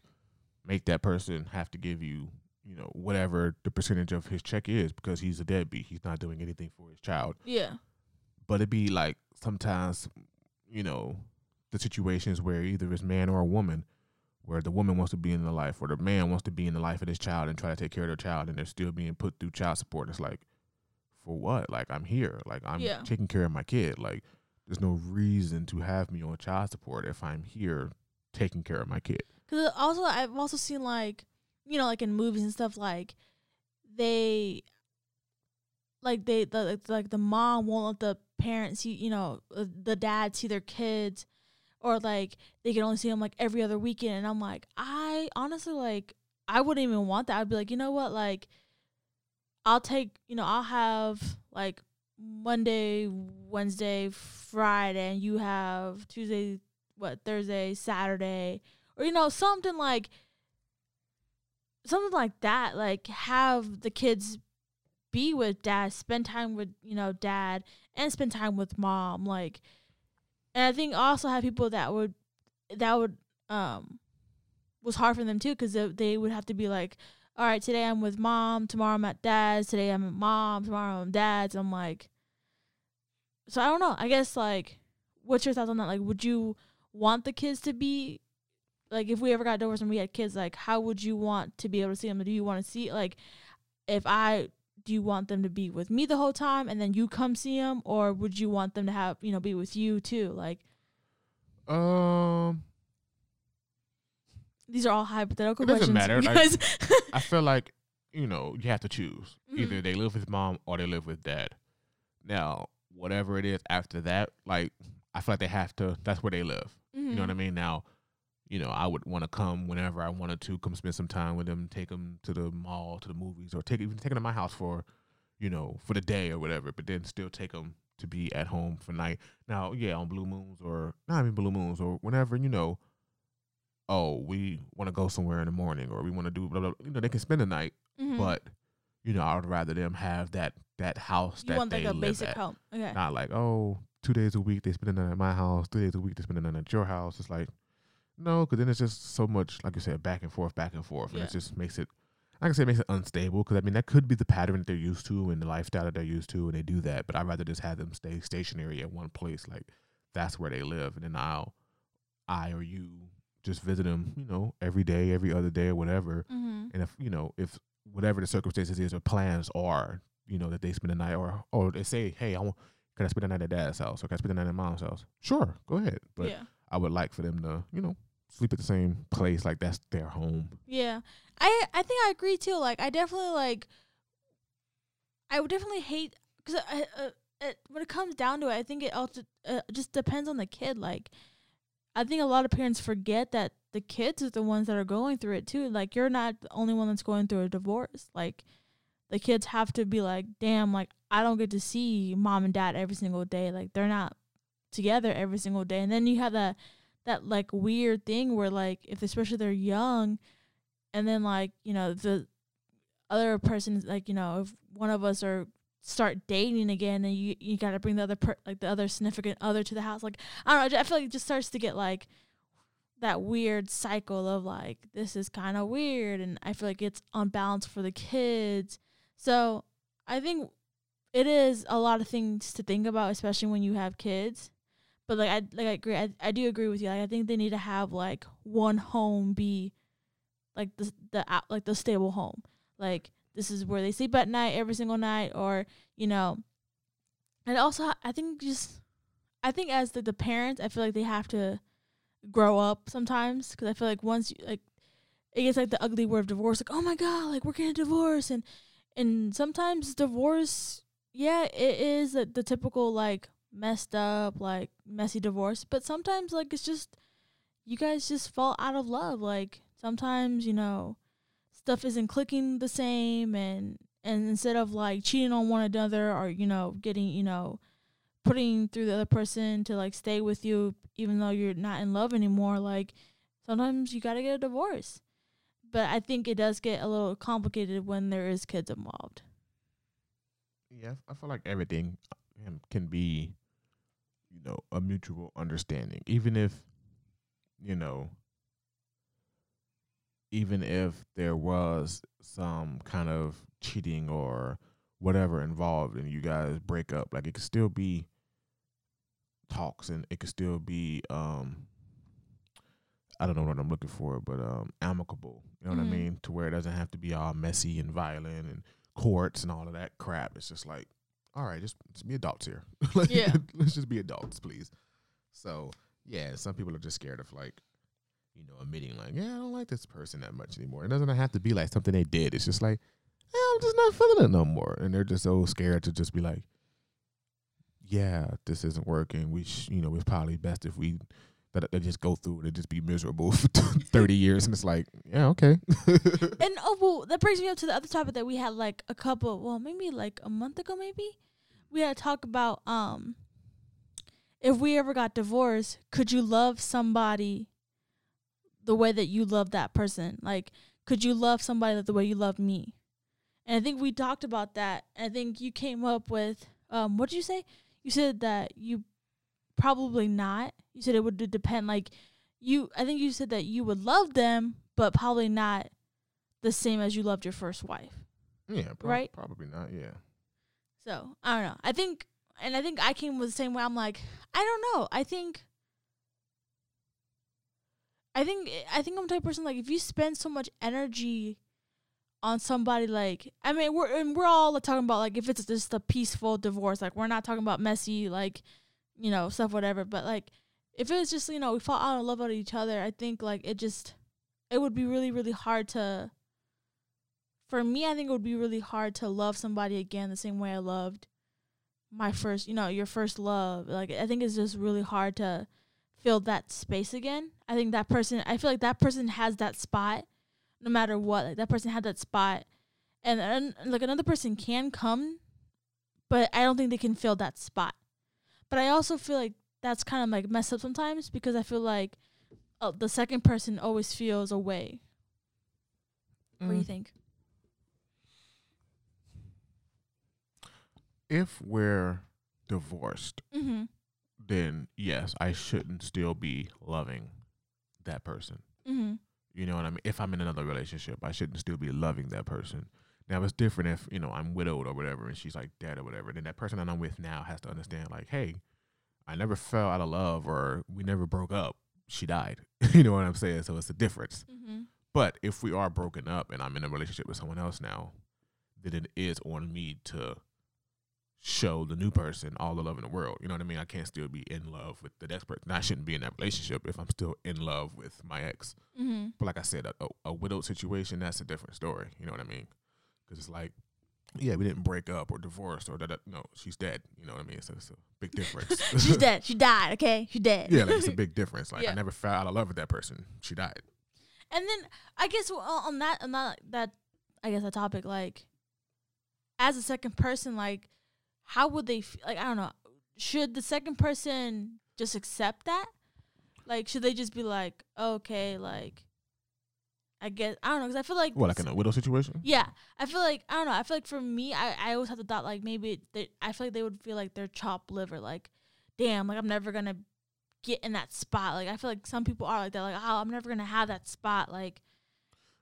make that person have to give you, you know, whatever the percentage of his check is because he's a deadbeat. He's not doing anything for his child. yeah, But it'd be like sometimes, you know, the situations where either it's man or a woman, where the woman wants to be in the life or the man wants to be in the life of this child and try to take care of their child and they're still being put through child support. It's like, for what? Like I'm here. Like I'm Yeah. taking care of my kid. Like there's no reason to have me on child support if I'm here taking care of my kid. Because also, I've also seen like, you know, like in movies and stuff, like they, like they, the, like, the mom won't let the parents see, you know, uh, the dad see their kids, or like they can only see them like every other weekend. And I'm like, I honestly like, I wouldn't even want that. I'd be like, you know what, like, I'll take, you know, I'll have like Monday, Wednesday, Friday, and you have Tuesday, what Thursday, Saturday or you know something like something like that like have the kids be with dad spend time with you know dad and spend time with mom like and i think also have people that would that would um was hard for them too because they, they would have to be like all right today i'm with mom tomorrow i'm at dad's today i'm at mom tomorrow i'm dad's. I'm like so i don't know. I guess like what's your thoughts on that? Like would you want the kids to be like if we ever got divorced and we had kids like how would you want to be able to see them? Do you want to see like if i do you want them to be with me the whole time and then you come see them or would you want them to have you know be with you too? Like Um, these are all hypothetical It doesn't questions matter, you like- I feel like you know you have to choose. Mhm. Either they live with mom or they live with dad. Now, whatever it is after that, like I feel like they have to. That's where they live. You know what I mean? Now, you know, I would want to come whenever I wanted to come spend some time with them, take them to the mall, to the movies, or take even take them to my house for, you know, for the day or whatever. But then still take them to be at home for night. Now, yeah, on blue moons or not even blue moons or whenever you know. Oh, we want to go somewhere in the morning, or we want to do blah, blah, blah. You know, they can spend the night, Mhm. but you know, I would rather them have that that house you that want they like a live basic at. home okay Not like, oh, two days a week they spend the night at my house, three days a week they spend the night at your house. It's like, no, because then it's just so much, like you said, back and forth, back and forth, and Yeah. it just makes it, like I say it makes it unstable. Because I mean, that could be the pattern that they're used to and the lifestyle that they're used to, and they do that. But I'd rather just have them stay stationary at one place, like that's where they live, and then I'll, I or you just visit them, you know, every day, every other day, or whatever. mm-hmm. And if you know, if whatever the circumstances is or plans are, you know, that they spend the night or or they say, hey, I want, can I spend the night at dad's house or can I spend the night at mom's house? Sure, go ahead. But yeah I would like for them to, you know, sleep at the same place, like that's their home. Yeah, I I think I agree too. Like I definitely like. I would definitely hate because I, uh, it, when it comes down to it, I think it also uh, just depends on the kid. Like, I think a lot of parents forget that the kids are the ones that are going through it too. Like, you're not the only one that's going through a divorce. Like, the kids have to be like, damn, like I don't get to see mom and dad every single day. Like, they're not together every single day. And then you have that that like weird thing where like if especially they're young and then like you know the other person is like you know if one of us are start dating again and you you got to bring the other per- like the other significant other to the house like i don't know i feel like it just starts to get like that weird cycle of like this is kind of weird and i feel like it's unbalanced for the kids so i think it is a lot of things to think about especially when you have kids but like I like I agree I, I do agree with you. Like I think they need to have like one home be like the the like the stable home. Like this is where they sleep at night every single night, or you know. And also, I think just, I think as the the parents, I feel like they have to grow up sometimes because I feel like once you like, it gets like the ugly word of divorce. Like, oh my god, like we're getting a divorce, and and sometimes divorce, yeah, it is the, the typical like messed up, like messy divorce. But sometimes like it's just you guys just fall out of love. Like sometimes you know stuff isn't clicking the same, and and instead of like cheating on one another or you know getting you know putting through the other person to like stay with you even though you're not in love anymore like sometimes you got to get a divorce but i think it does get a little complicated when there is kids involved Yeah, I feel like everything um, can be, you know, a mutual understanding. Even if, you know, even if there was some kind of cheating or whatever involved and you guys break up, like it could still be talks and it could still be um I don't know what I'm looking for, but um amicable. You know what Mhm. I mean? To where it doesn't have to be all messy and violent and courts and all of that crap. It's just like, all right, just, just be adults here. Like, Yeah. let's just be adults, please. So yeah, some people are just scared of like, you know, admitting like, yeah, I don't like this person that much anymore. It doesn't have to be like something they did. It's just like, I'm just not feeling it no more, and they're just so scared to just be like, yeah, this isn't working. We, sh- you know, it's probably best if we. That they just go through it and just be miserable for thirty years, and it's like, yeah, okay. and oh well that brings me up to the other topic that we had like a couple well maybe like a month ago maybe we had to talk about um if we ever got divorced could you love somebody the way that you love that person. Like could you love somebody the way you love me? And i think we talked about that. I think you came up with um what did you say? You said that you probably not. You said it would depend like you i think you said that you would love them but probably not the same as you loved your first wife. Yeah, prob- Right? Probably not. Yeah. so i don't know. I think and i think i came with the same way. I'm like i don't know. I think i think i think i'm the type of person like if you spend so much energy on somebody like i mean we're and we're all talking about like if it's just a peaceful divorce like we're not talking about messy like you know stuff whatever but like if it's just you know we fall out of love with each other i think like it just it would be really really hard to for me i think it would be really hard to love somebody again the same way i loved my first you know your first love. Like i think it's just really hard to fill that space again. I think that person i feel like that person has that spot no matter what like that person had that spot. And, and like another person can come but i don't think they can fill that spot. But i also feel like that's kind of like messed up sometimes because i feel like uh, the second person always feels away. way. What do you Mm. think? If we're divorced, mm-hmm then yes, I shouldn't still be loving that person. mm-hmm You know what I mean? If I'm in another relationship, I shouldn't still be loving that person. Now it's different if, you know, I'm widowed or whatever and she's like dead or whatever. Then that person that I'm with now has to understand like, hey, I never fell out of love or we never broke up. She died. you know what I'm saying? So it's a difference. mm-hmm But if we are broken up and I'm in a relationship with someone else now, then it is on me to show the new person all the love in the world. You know what I mean? I can't still be in love with the next person. I shouldn't be in that relationship if I'm still in love with my ex. mm-hmm But like I said, a, a, a widowed situation, that's a different story. You know what I mean? Because it's like, yeah, we didn't break up or divorce or that. No, she's dead. You know what I mean? So it's a big difference. She's dead. She died. Okay, she dead. yeah, like it's a big difference. Like Yeah. I never fell out of love with that person. She died. And then I guess well, on that on that that I guess a topic like as a second person like how would they f- like I don't know should the second person just accept that like should they just be like okay like I guess I don't know because I feel like What, like in a widow situation? yeah I feel like I don't know I feel like for me I I always have the thought like maybe they I feel like they would feel like they're chopped liver like damn like I'm never gonna get in that spot like I feel like some people are like that like oh I'm never gonna have that spot like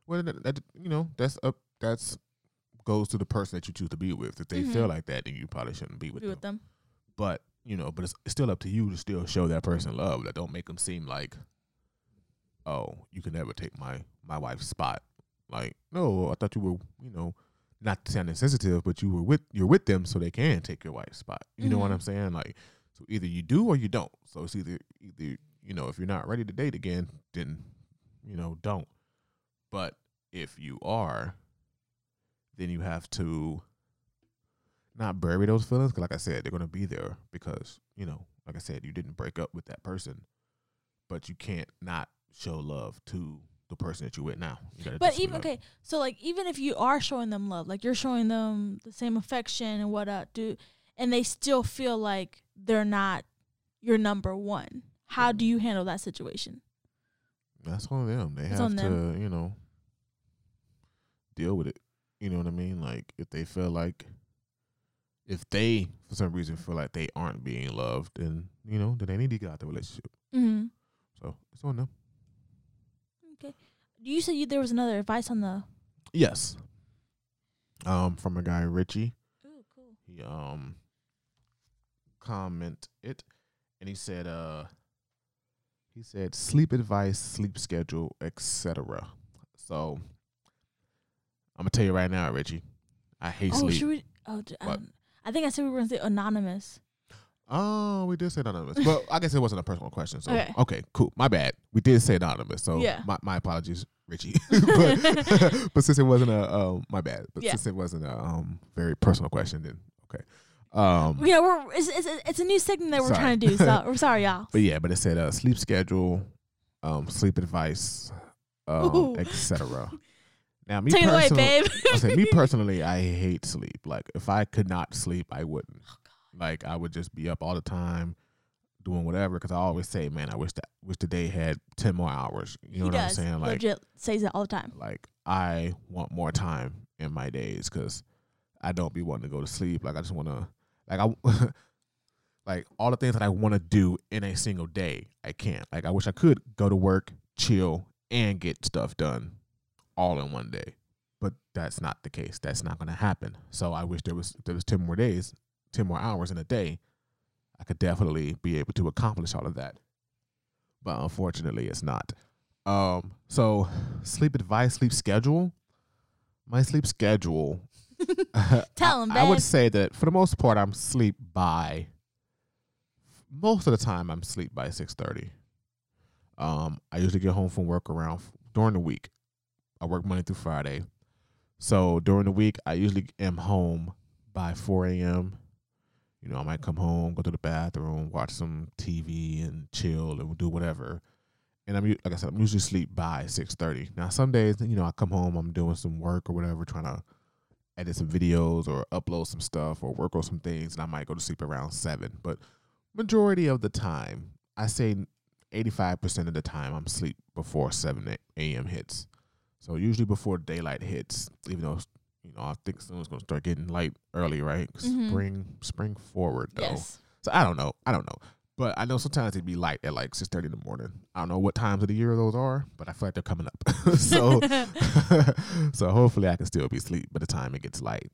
Well, that, that you know, that's up. That's goes to the person that you choose to be with. If they Mhm. feel like that, then you probably shouldn't be with be them. with them. But you know, but it's, it's still up to you to still show that person love. That don't make them seem like, oh, you can never take my my wife's spot. Like, no, I thought you were, you know, not sounding sensitive, but you were with you're with them so they can take your wife's spot. You know what Mhm. I'm saying? Like, so either you do or you don't. So it's either either you know if you're not ready to date again, then you know don't. But if you are, then you have to not bury those feelings. 'cause like I said, they're gonna be there because you know, like I said, you didn't break up with that person, but you can't not show love to the person that you're with now. You But even okay, so like even if you are showing them love, like you're showing them the same affection and what uh do and they still feel like they're not your number one. How do you handle that situation? That's on them. They It's have to, them. you know, deal with it. You know what I mean? Like if they feel like if they for some reason feel like they aren't being loved, then you know, then they need to get out of the relationship. Mm-hmm. So it's on them. Okay. You said you, there was another advice on the. Yes. Um, from a guy Richie. Ooh, cool. He um comment it and he said uh he said sleep advice, sleep schedule, etc. So I'm gonna tell you right now, Richie. I hate sleep. Oh, sleep. should we? Oh, um, I think I said we were gonna say anonymous. Oh, we did say anonymous. but I guess it wasn't a personal question. So Okay. okay, cool. My bad. We did say anonymous. So Yeah. my, my apologies, Richie. but, but since it wasn't a um my bad. But Yeah. since it wasn't a um very personal question, then okay. Um Yeah, we're it's, it's, it's a new segment that we're Sorry. trying to do. So we're sorry, y'all. but yeah, but it said uh sleep schedule, um, sleep advice, um, etc. Now me Take it away, personally babe. I say me personally, I hate sleep. Like if I could not sleep, I wouldn't. Oh, Like I would just be up all the time, doing whatever. Because I always say, man, I wish that wish the day had ten more hours. You know he what does. I'm saying? Like Legit says that all the time. like I want more time in my days because I don't be wanting to go to sleep. Like I just want to, like I, like all the things that I want to do in a single day, I can't. Like I wish I could go to work, chill, and get stuff done all in one day, but that's not the case. That's not going to happen. So I wish there was there was ten more days, ten more hours in a day. I could definitely be able to accomplish all of that, but unfortunately, it's not. Um, so sleep advice, sleep schedule. My sleep schedule. Tell I- I would say that for the most part, I'm sleep by. Most of the time, I'm sleep by six thirty. Um, I usually get home from work around during the week. I work Monday through Friday, so during the week, I usually am home by four a.m. You know, I might come home, go to the bathroom, watch some TV, and chill, and do whatever and I'm like I said, I'm usually sleep by six thirty. Now some days, you know, I come home, I'm doing some work or whatever, trying to edit some videos or upload some stuff or work on some things, and I might go to sleep around seven. But majority of the time, I say eighty five percent of the time, I'm sleep before seven a.m. hits. So usually before daylight hits, even though you know I think soon it's gonna start getting light early, right? Mhm. Spring, spring forward though. Yes. So I don't know. I don't know. But I know sometimes it'd be light at like six thirty in the morning. I don't know what times of the year those are, but I feel like they're coming up. so so hopefully I can still be asleep by the time it gets light.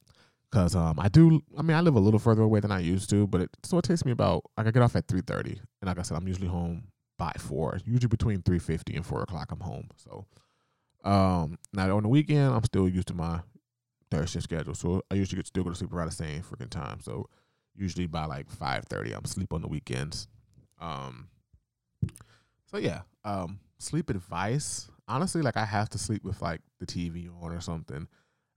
Cause um I do I mean I live a little further away than I used to, but it so it takes me about like I get off at three thirty. And like I said, I'm usually home by four. Usually between three fifty and four o'clock I'm home. So um now on the weekend I'm still used to my shift schedule. So I usually get still go to sleep around the same freaking time. So usually by like five thirty I'm asleep on the weekends. Um so yeah, um sleep advice. Honestly, like I have to sleep with like the TV on or something.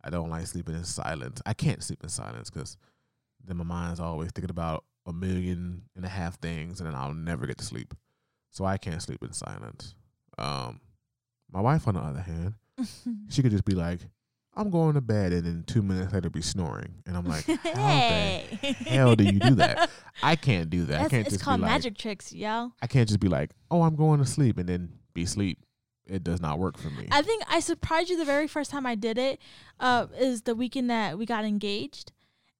I don't like sleeping in silence. I can't sleep in silence because then my mind's always thinking about a million and a half things, and then I'll never get to sleep. So I can't sleep in silence. Um, my wife, on the other hand, she could just be like, "I'm going to bed," and then two minutes later be snoring, and I'm like, "How hey. the hell do you do that?" I can't do that. I can't it's just called be like, magic tricks, yo. I can't just be like, "Oh, I'm going to sleep," and then be sleep. It does not work for me. I think I surprised you the very first time I did it. Uh, is the weekend that we got engaged,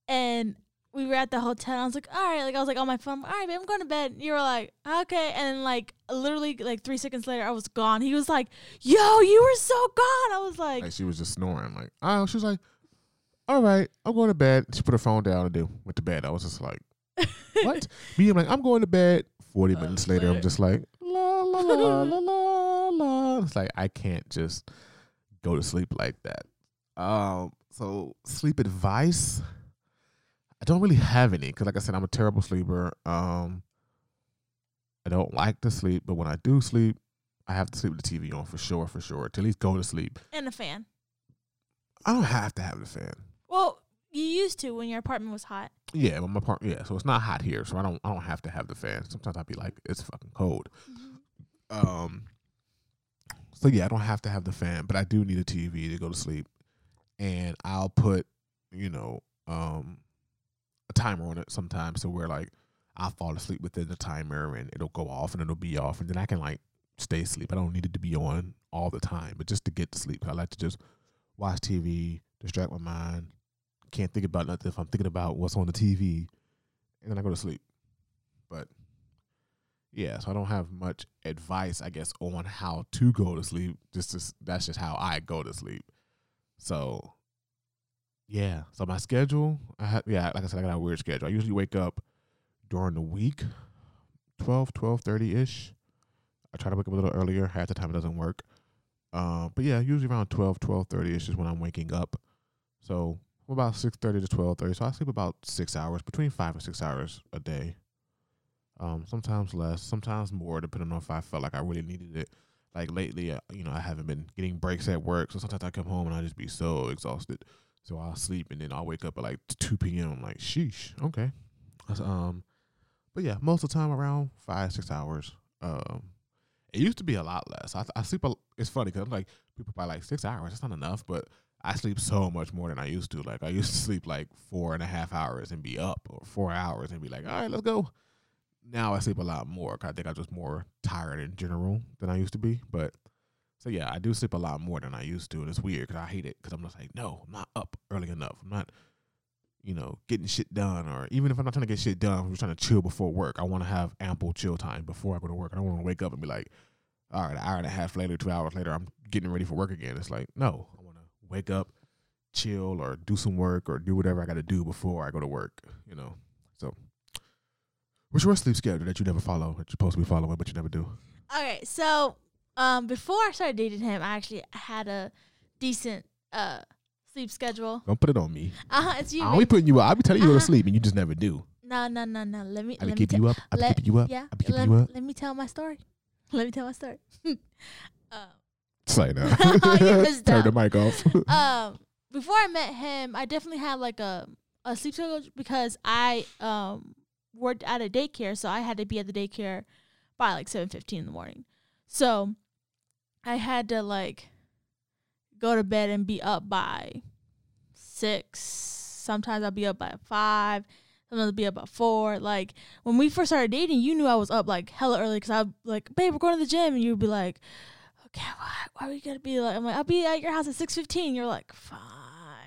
and we were at the hotel. And I was like, all right, like I was like on my phone, all right, babe, I'm going to bed. You were like, okay, and then like literally like three seconds later, I was gone. He was like, yo, you were so gone. I was like, like she was just snoring. Like, oh, she was like, "All right, I'm going to bed." She put her phone down and then went to bed. I was just like, "What?" Me, I'm like, "I'm going to bed." Forty Uh, minutes later, I'm just like, "La la la la la la." It's like I can't just go to sleep like that. Um, so sleep advice. I don't really have any because, like I said, I'm a terrible sleeper. Um, I don't like to sleep, but when I do sleep, I have to sleep with the TV on for sure, for sure, to at least go to sleep. And a fan. I don't have to have the fan. Well, you used to when your apartment was hot. Yeah, but my part, yeah, so it's not hot here, so I don't, I don't have to have the fan. Sometimes I'd be like, it's fucking cold. Um, so yeah, I don't have to have the fan, but I do need a TV to go to sleep, and I'll put, you know, um, a timer on it sometimes, so where like I'll fall asleep within the timer, and it'll go off, and it'll be off, and then I can like stay asleep. I don't need it to be on all the time, but just to get to sleep, I like to just watch TV, distract my mind. Can't think about nothing if I'm thinking about what's on the TV, and then I go to sleep. But yeah, so I don't have much advice, I guess, on how to go to sleep. Just to, that's just how I go to sleep. So yeah, so my schedule, I had yeah, like I said, I got a weird schedule. I usually wake up during the week, 12, 12.30 ish. I try to wake up a little earlier. Half the time it doesn't work. Uh, but yeah, usually around 12, 12.30 ish is when I'm waking up. So about 6.30 to 12.30. So I sleep about six hours, between five and six hours a day. Um, sometimes less, sometimes more, depending on if I felt like I really needed it. Like lately, uh, you know, I haven't been getting breaks at work, so sometimes I come home and I just be so exhausted. So I'll sleep and then I'll wake up at like 2 p.m. I'm like, sheesh, okay. Um, but yeah, most of the time around five, six hours. Um, it used to be a lot less. I, I sleep. A, it's funny because I'm like people probably like six hours. That's not enough, but I sleep so much more than I used to. Like I used to sleep like four and a half hours and be up, or four hours and be like, all right, let's go. Now I sleep a lot more. I think I'm just more tired in general than I used to be. But so yeah, I do sleep a lot more than I used to, and it's weird because I hate it because I'm just like, no, I'm not up early enough. I'm not, you know, getting shit done, or even if I'm not trying to get shit done, I'm just trying to chill before work. I want to have ample chill time before I go to work. I don't want to wake up and be like, all right, an hour and a half later, two hours later, I'm getting ready for work again. It's like, no, I want to wake up, chill, or do some work, or do whatever I got to do before I go to work. You know, so. What's your sleep schedule that you never follow, that you're supposed to be following, but you never do? All right, so um, before I started dating him, I actually had a decent uh sleep schedule. Don't put it on me. Uh huh. It's you. I'll be putting you up. I'll be telling you to go to Uh-huh. sleep, and you just never do. No, no, no, no. Let me I be let me keeping you up. I be let- keeping you up. Yeah. I be keeping let, you up. let me tell my story. Let me tell my story. um, Say no. Turn the mic off. um, before I met him, I definitely had like a a sleep schedule because I um worked at a daycare, so I had to be at the daycare by like seven fifteen in the morning. So I had to like go to bed and be up by six. Sometimes I'll be up by five. Sometimes I'll be up by four. Like when we first started dating, you knew I was up like hella early because I like, babe, we're going to the gym, and you'd be like, okay, why, why are we gonna be like? I'm like, I'll be at your house at six fifteen. You're like, fine.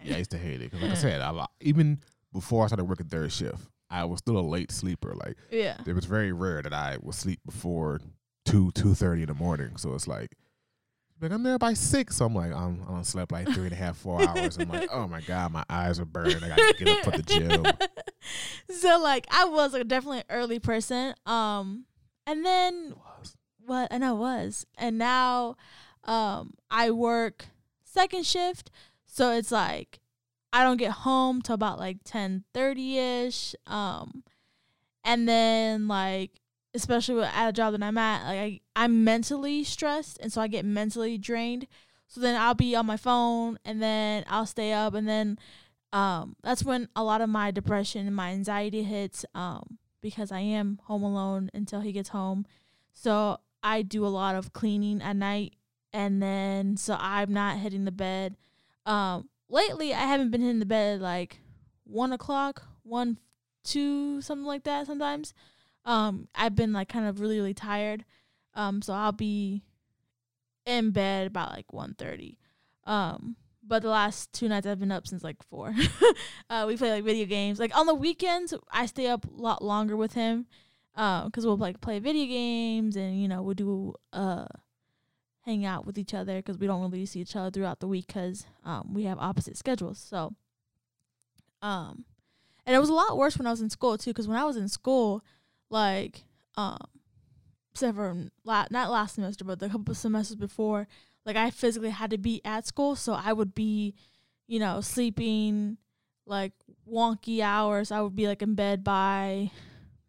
yeah, I used to hate it because, like I said, I, even before I started working third shift, I was still a late sleeper. Like yeah. it was very rare that I would sleep before two two thirty in the morning. So it's like, like I'm there by six. So I'm like, I'm I done slept like three and a half, four hours. I'm like, oh my god, my eyes are burning. I gotta get up for the gym. so like I was like definitely an early person. Um and then what and I was. And now um I work second shift. So it's like I don't get home till about like ten thirty ish. Um and then like especially with- at a job that I'm at, like I, I'm mentally stressed and so I get mentally drained. So then I'll be on my phone and then I'll stay up and then um that's when a lot of my depression and my anxiety hits um because I am home alone until he gets home. So I do a lot of cleaning at night and then so I'm not hitting the bed. Um lately I haven't been hitting the bed like one o'clock, one two, something like that sometimes. Um I've been like kind of really, really tired. Um so I'll be in bed about like one thirty. Um but the last two nights I've been up since like four. uh, we play like video games. Like on the weekends, I stay up a lot longer with him, because we'll like play video games and you know we'll do uh hang out with each other because we don't really see each other throughout the week because um we have opposite schedules. So um, and it was a lot worse when I was in school too because when I was in school, like um for la- not last semester, but the couple semesters before, like I physically had to be at school, so I would be, you know, sleeping like wonky hours. I would be like in bed by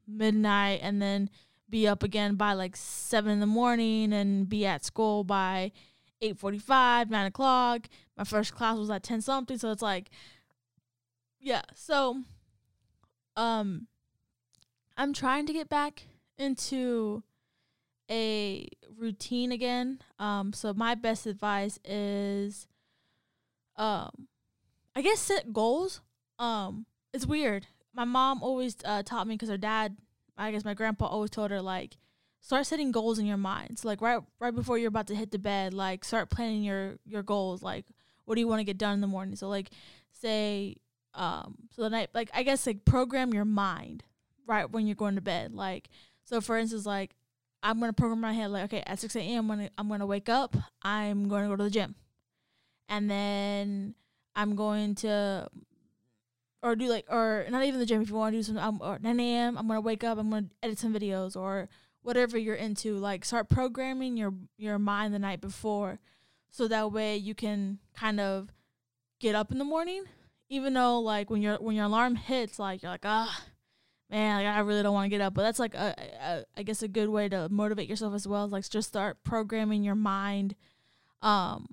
midnight and then be up again by like seven in the morning and be at school by eight forty five, nine o'clock. My first class was at ten something, so it's like yeah. So um I'm trying to get back into a routine again. Um so my best advice is um I guess set goals. Um it's weird. My mom always uh, taught me cuz her dad, I guess my grandpa always told her like start setting goals in your mind. So like right right before you're about to hit the bed, like start planning your your goals like what do you want to get done in the morning? So like say um so the night like I guess like program your mind right when you're going to bed. Like so for instance like I'm gonna program my head like okay at six AM when I'm gonna wake up, I'm gonna go to the gym. And then I'm going to or do like or not even the gym if you want to do some um, or 9 a.m. I'm gonna wake up, I'm gonna edit some videos or whatever you're into. Like start programming your your mind the night before so that way you can kind of get up in the morning even though like when your when your alarm hits like you're like ah man like, i really don't want to get up but that's like a, I guess a good way to motivate yourself as well like just start programming your mind um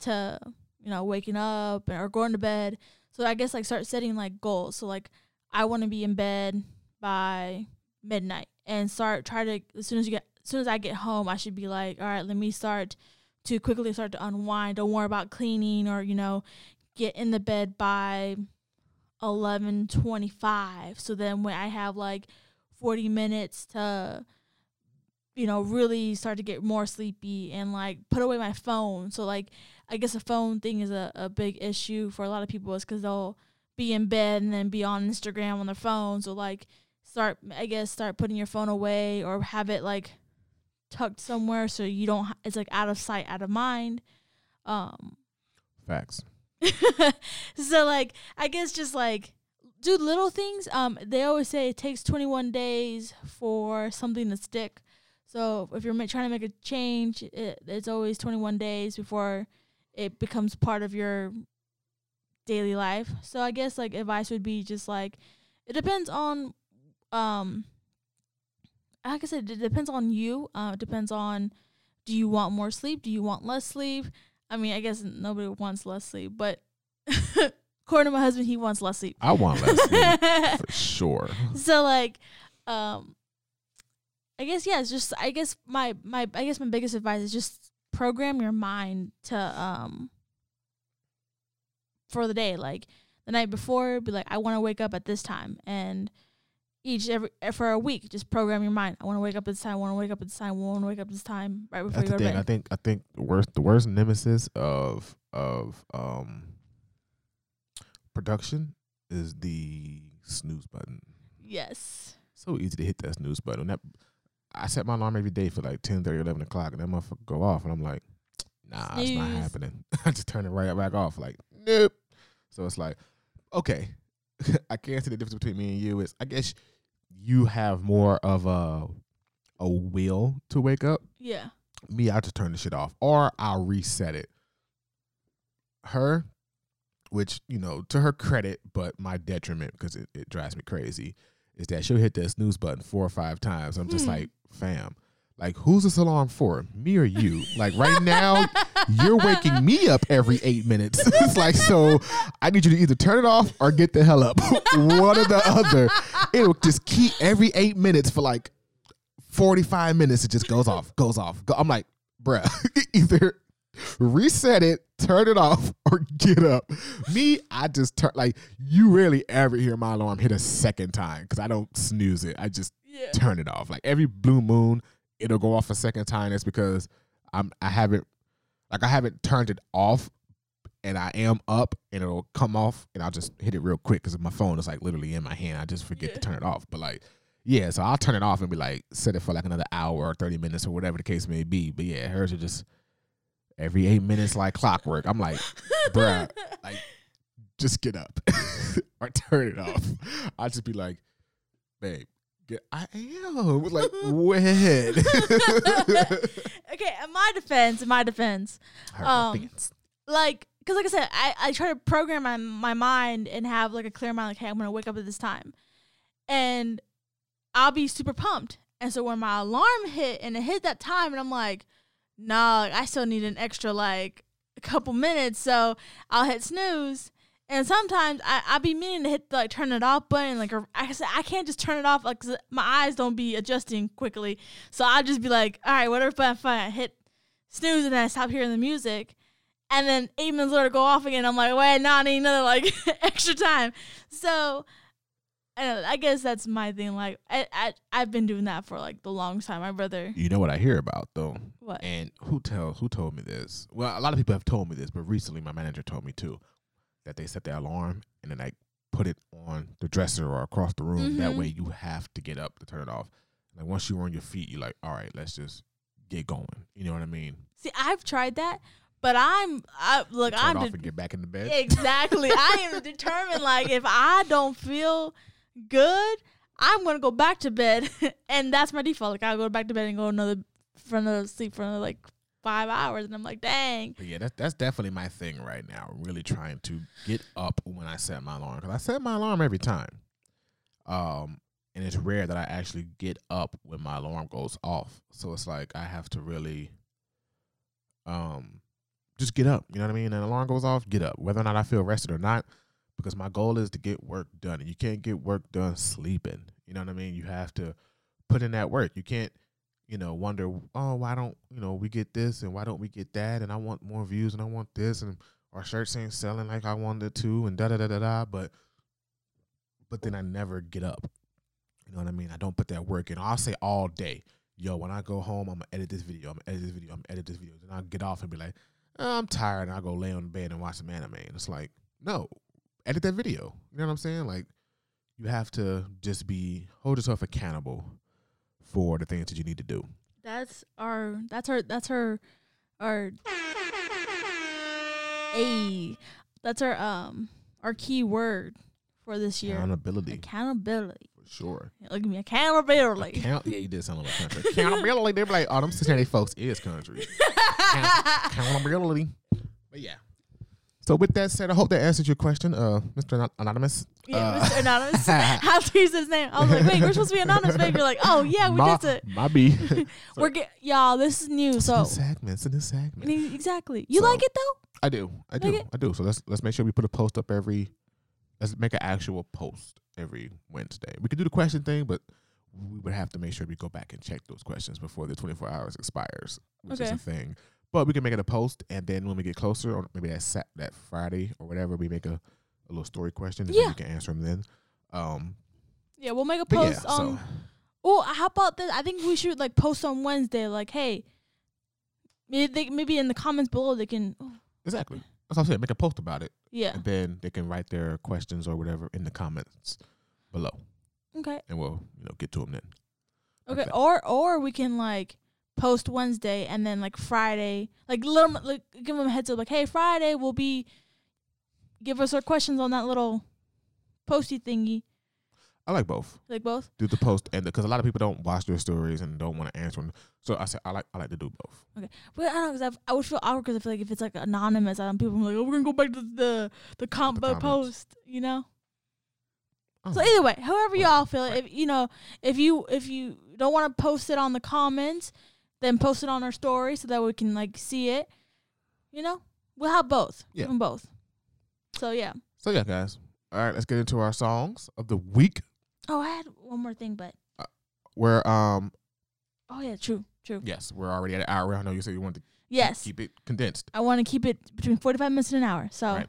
to you know waking up or going to bed. So i guess like start setting like goals. So like i want to be in bed by midnight and start try to as soon as you get as soon as i get home i should be like all right let me start to quickly start to unwind. Don't worry about cleaning or you know get in the bed by 11:25 so then when I have like 40 minutes to you know really start to get more sleepy and like put away my phone. So like I guess a phone thing is a, a big issue for a lot of people is cuz they'll be in bed and then be on Instagram on their phone. So like start I guess start putting your phone away or have it like tucked somewhere so you don't it's like out of sight out of mind. Um Facts. so like I guess just like do little things. Um, they always say it takes 21 days for something to stick. So if you're ma- trying to make a change, it, it's always 21 days before it becomes part of your daily life. So I guess like advice would be just like it depends on um like I said, it depends on you. Uh, it depends on do you want more sleep? Do you want less sleep? I mean, I guess nobody wants less sleep, but according to my husband, he wants less sleep. I want less sleep for sure. so like, um, I guess yeah, it's just I guess my my I guess my biggest advice is just program your mind to um for the day. Like the night before, be like, I want to wake up at this time, and each every for a week, just program your mind. I want to wake up at this time. I want to wake up at this time. I want to wake up at this time right before That's you the go to thing. I think I think the worst the worst nemesis of of um production is the snooze button. Yes. So easy to hit that snooze button. That I set my alarm every day for like 10, 30, 11 o'clock, and that motherfucker go off, and I'm like, nah, it's not happening. I just turn it right back off. Like, nope. So it's like, okay, I can't see the difference between me and you. Is I guess you have more of a a will to wake up. Yeah. Me, I just turn the shit off, or I'll reset it. Her, which you know, to her credit, but my detriment because it, it drives me crazy, is that she'll hit that snooze button four or five times. I'm just Hmm. like, fam, like who's this alarm for? Me or you? Like right now, you're waking me up every eight minutes. it's like so, I need you to either turn it off or get the hell up. One or the other. It'll just keep every eight minutes for like 45 minutes. It just goes off, goes off. Go- I'm like, bruh, either reset it, turn it off, or get up. Me, I just turn like you rarely ever hear my alarm hit a second time because I don't snooze it. I just Yeah. turn it off. Like every blue moon, it'll go off a second time. That's because I'm I haven't like I haven't turned it off and I am up and it'll come off and I'll just hit it real quick because my phone is like literally in my hand. I just forget to turn it off. But like yeah, so I'll turn it off and be like set it for like another hour or 30 minutes or whatever the case may be. But yeah, hers are just every eight minutes like clockwork. I'm like, bruh, like just get up or turn it off. I'll just be like, babe, Yeah, I am. Like when? okay, in my defense, in my defense, Um, like because like I said, I, I try to program my my mind and have like a clear mind. Like, hey, I'm gonna wake up at this time, and I'll be super pumped. And so when my alarm hit and it hit that time, and I'm like, nah, like, I still need an extra like a couple minutes, so I'll hit snooze. And sometimes I I be meaning to hit the like turn it off button, like or I said I can't just turn it off like my eyes don't be adjusting quickly, so I just be like, all right, whatever, fine, fine. I hit snooze and then I stop hearing the music. And then eight minutes later go off again. I'm like, wait, no, I need another like extra time. So I, I guess that's my thing. Like I, I I've been doing that for like the longest time. My brother you know what I hear about though, what? and who tells who told me this? Well, a lot of people have told me this, but recently my manager told me too that they set their alarm and then like put it on the dresser or across the room. That Mhm. way you have to get up to turn it off. Like once you're on your feet, you're like, all right, let's just get going. You know what I mean? See, I've tried that, but I'm I look, Turn I'm off de- and get back in the bed. exactly. I am determined. Like if I don't feel good, I'm gonna go back to bed, and that's my default. Like I'll go back to bed and go another for another sleep for another like five hours, and I'm like, dang. But yeah, that's that's definitely my thing right now. Really trying to get up when I set my alarm because I set my alarm every time. Um, and it's rare that I actually get up when my alarm goes off. So it's like I have to really, um, just get up. You know what I mean? And alarm goes off, get up, whether or not I feel rested or not. Because my goal is to get work done, and you can't get work done sleeping. You know what I mean? You have to put in that work. You can't you know, wonder, oh, why don't you know we get this and why don't we get that? And I want more views and I want this and our shirts ain't selling like I wanted to and da da da da da. But but then I never get up. You know what I mean? I don't put that work in. I'll say all day, yo, when I go home, I'm gonna edit this video. I'm gonna edit this video. I'm gonna edit this video. Then I'll get off and be like, oh, I'm tired, and I'll go lay on the bed and watch some anime. And it's like, no, edit that video. You know what I'm saying? Like, you have to just be hold yourself accountable for the things that you need to do. That's our that's our that's our our a that's our um our key word for this year. Accountability, Accountability. for sure. Look at me, accountability. Account- yeah, you did sound like a country. Accountability. They be like, oh, them Cincinnati folks is country. Account- accountability. But yeah. So with that said, I hope that answers your question, uh, Mr. Anonymous. yeah, Uh, Mr. Anonymous. How to use his name? I was like, wait, we're supposed to be anonymous, babe. You're like, oh yeah, we just it. my B. We're get y'all. This is new, It's so a segment. It's a new segment. exactly. You So- like it though? I do. I do. Like? I do. So let's let's make sure we put a post up every. Let's make an actual post every Wednesday. We could do the question thing, but we would have to make sure we go back and check those questions before the 24 hours expires, which is a thing. But we can make it a post, and then when we get closer, or maybe that sat that Friday or whatever, we make a, a little story question, and Yeah. you can answer them then. Um, Yeah, we'll make a post yeah, on. so Oh, how about this? I think we should like post on Wednesday. Like, hey, maybe they, maybe in the comments below they can. Oh, exactly. That's what I'm saying. Make a post about it, yeah. and then they can write their questions or whatever in the comments below, Okay. and we'll you know get to them then. Okay. Okay. Or or we can like post Wednesday and then like Friday, like little like give them a heads up. Like, hey, Friday we'll be. Give us our questions on that little posty thingy. I like both. Like both. do the post and because a lot of people don't watch their stories and don't want to answer them. So I said I like I like to do both. Okay, but I don't know because I would feel awkward because I feel like if it's like anonymous, I don't people are like, oh, we're gonna go back to the the comp The post, you know. So either way, however y'all feel, right. if you know, if you if you don't want to post it on the comments, then post it on our story so that we can like see it. You know, we'll have both. Yeah. Both. So yeah. so yeah, guys. All right, let's get into our songs of the week. Oh, I had one more thing, but we're um oh yeah, true, true. yes, we're already at an hour. I know you said you wanted to Yes, keep it condensed. I want to keep it between forty-five minutes and an hour. So Right.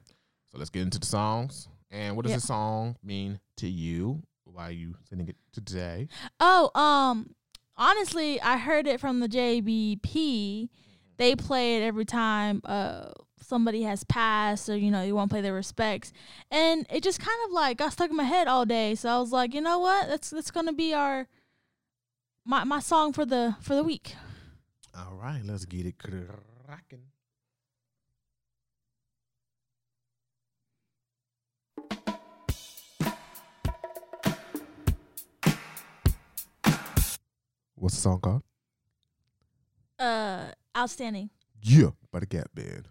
So let's get into the songs. And what does Yeah. this song mean to you? Why are you sending it today? Oh, um, honestly, I heard it from the JBP. They play it every time uh somebody has passed or you know you want to play their respects, and it just kind of like got stuck in my head all day. So I was like, you know what? That's that's gonna be our my my song for the for the week. All right, let's get it cracking. What's the song called? Uh, outstanding. Yeah, by the Gap Band.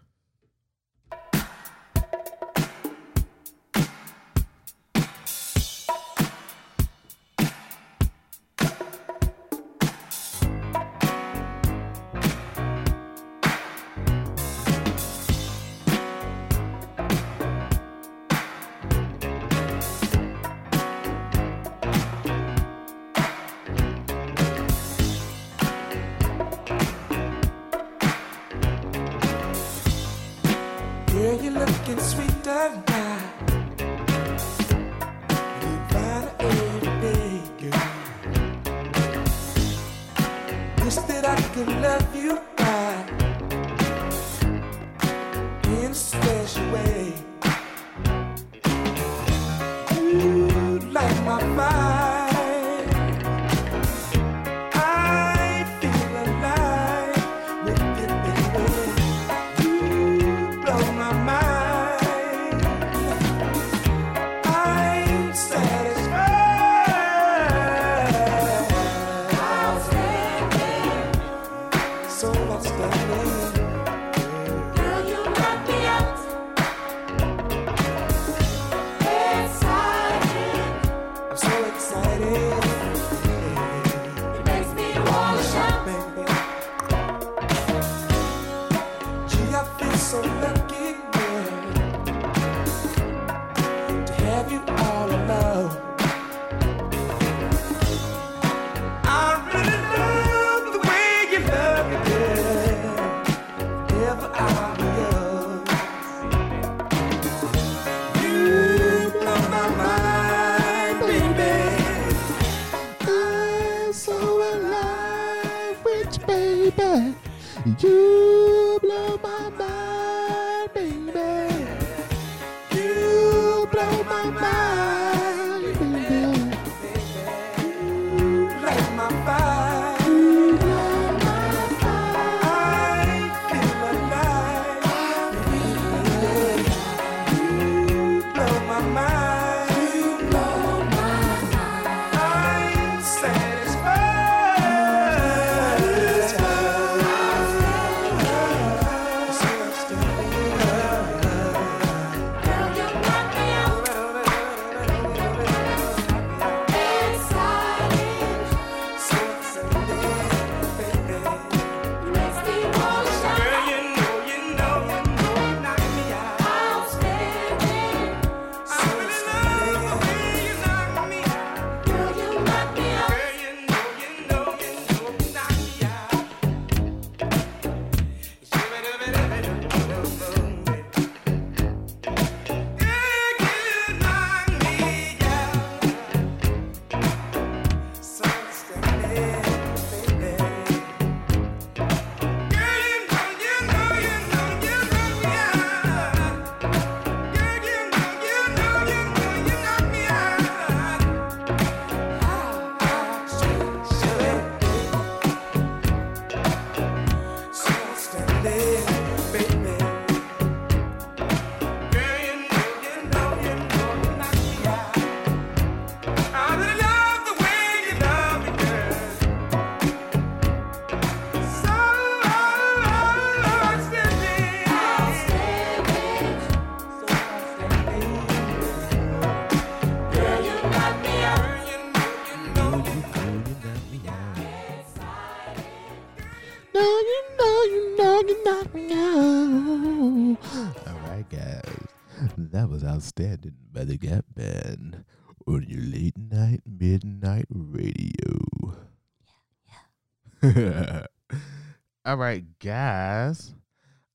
All right, guys.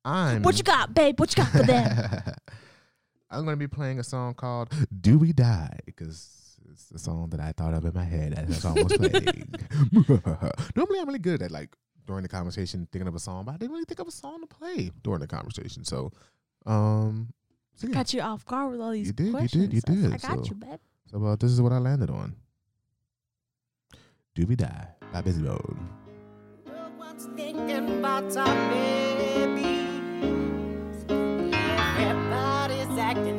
I'm. What you got, babe? What you got for them? I'm going to be playing a song called Do We Die? Because it's the song that I thought of in my head as that song was playing. Normally, I'm really good at like during the conversation thinking of a song, but I didn't really think of a song to play during the conversation. So, um, so yeah. Got you off guard with all these You did, you did, questions. you I- I got so- you, babe. So, uh, this is what I landed on. Do We Die by Bizzy Bone. Everyone's thinking about our baby. Everybody's acting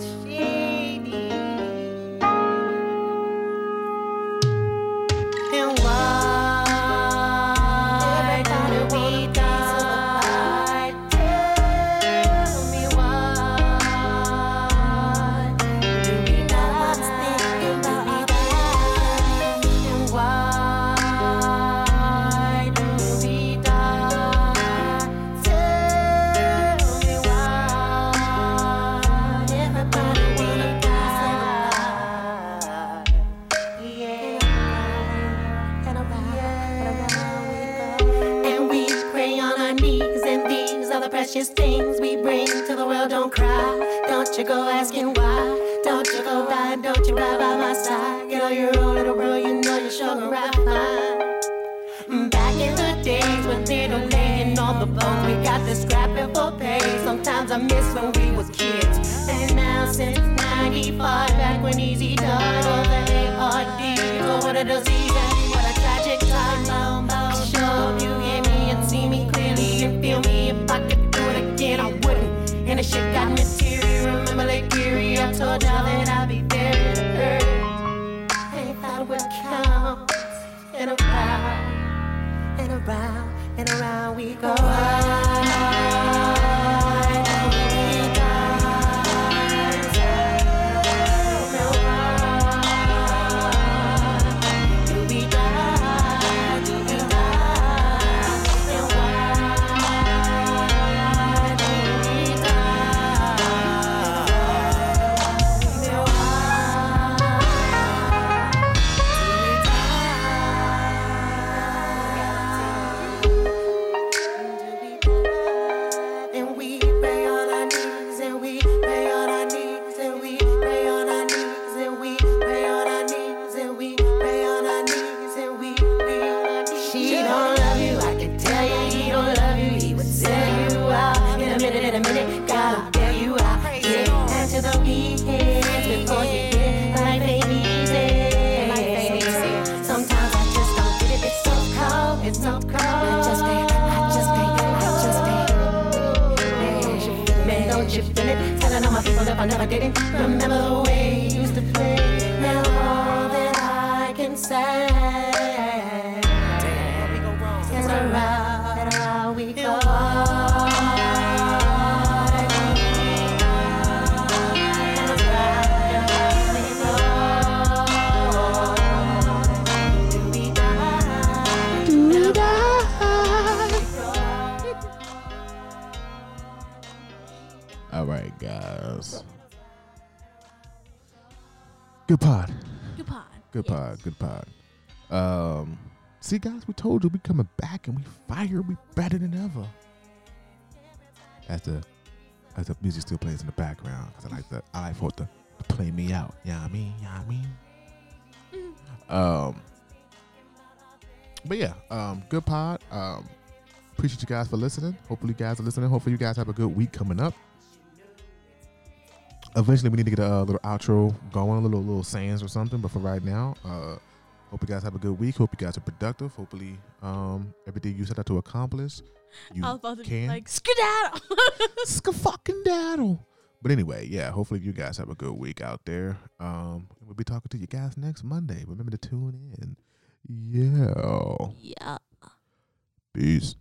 the world. Don't cry, don't you go asking why. Don't you go die, don't you ride by my side. Get on your own little world, you know you're sure gonna ride fine. Back in the days when were laying on the bone, we got the scrapping for pay. Sometimes I miss when we was kids. And now since 95, back when Eazy died, all the ARDs, oh what a disease and Erie, I that I'd be to hurt. I thought we'd and around and around and around we go. All right, guys. Good pod. Good pod. Good Yes. pod. Good pod. Um, see, guys, we told you we coming back and we fire. We better than ever. As the as the music still plays in the background, because I like the I like for to, play me out. Yeah, you know I mean, yeah, you know I mean. Um, but yeah, um, good pod. Um, appreciate you guys for listening. Hopefully, you guys are listening. Hopefully, you guys have a good week coming up. Eventually, we need to get a uh, little outro going, a little little sayings or something. But for right now, uh, hope you guys have a good week. Hope you guys are productive. Hopefully, um, everything you set out to accomplish, you I was about to be can. like skedaddle. Fucking daddle. But anyway, yeah, hopefully you guys have a good week out there. Um, we'll be talking to you guys next Monday. Remember to tune in. Yeah. yeah. Peace.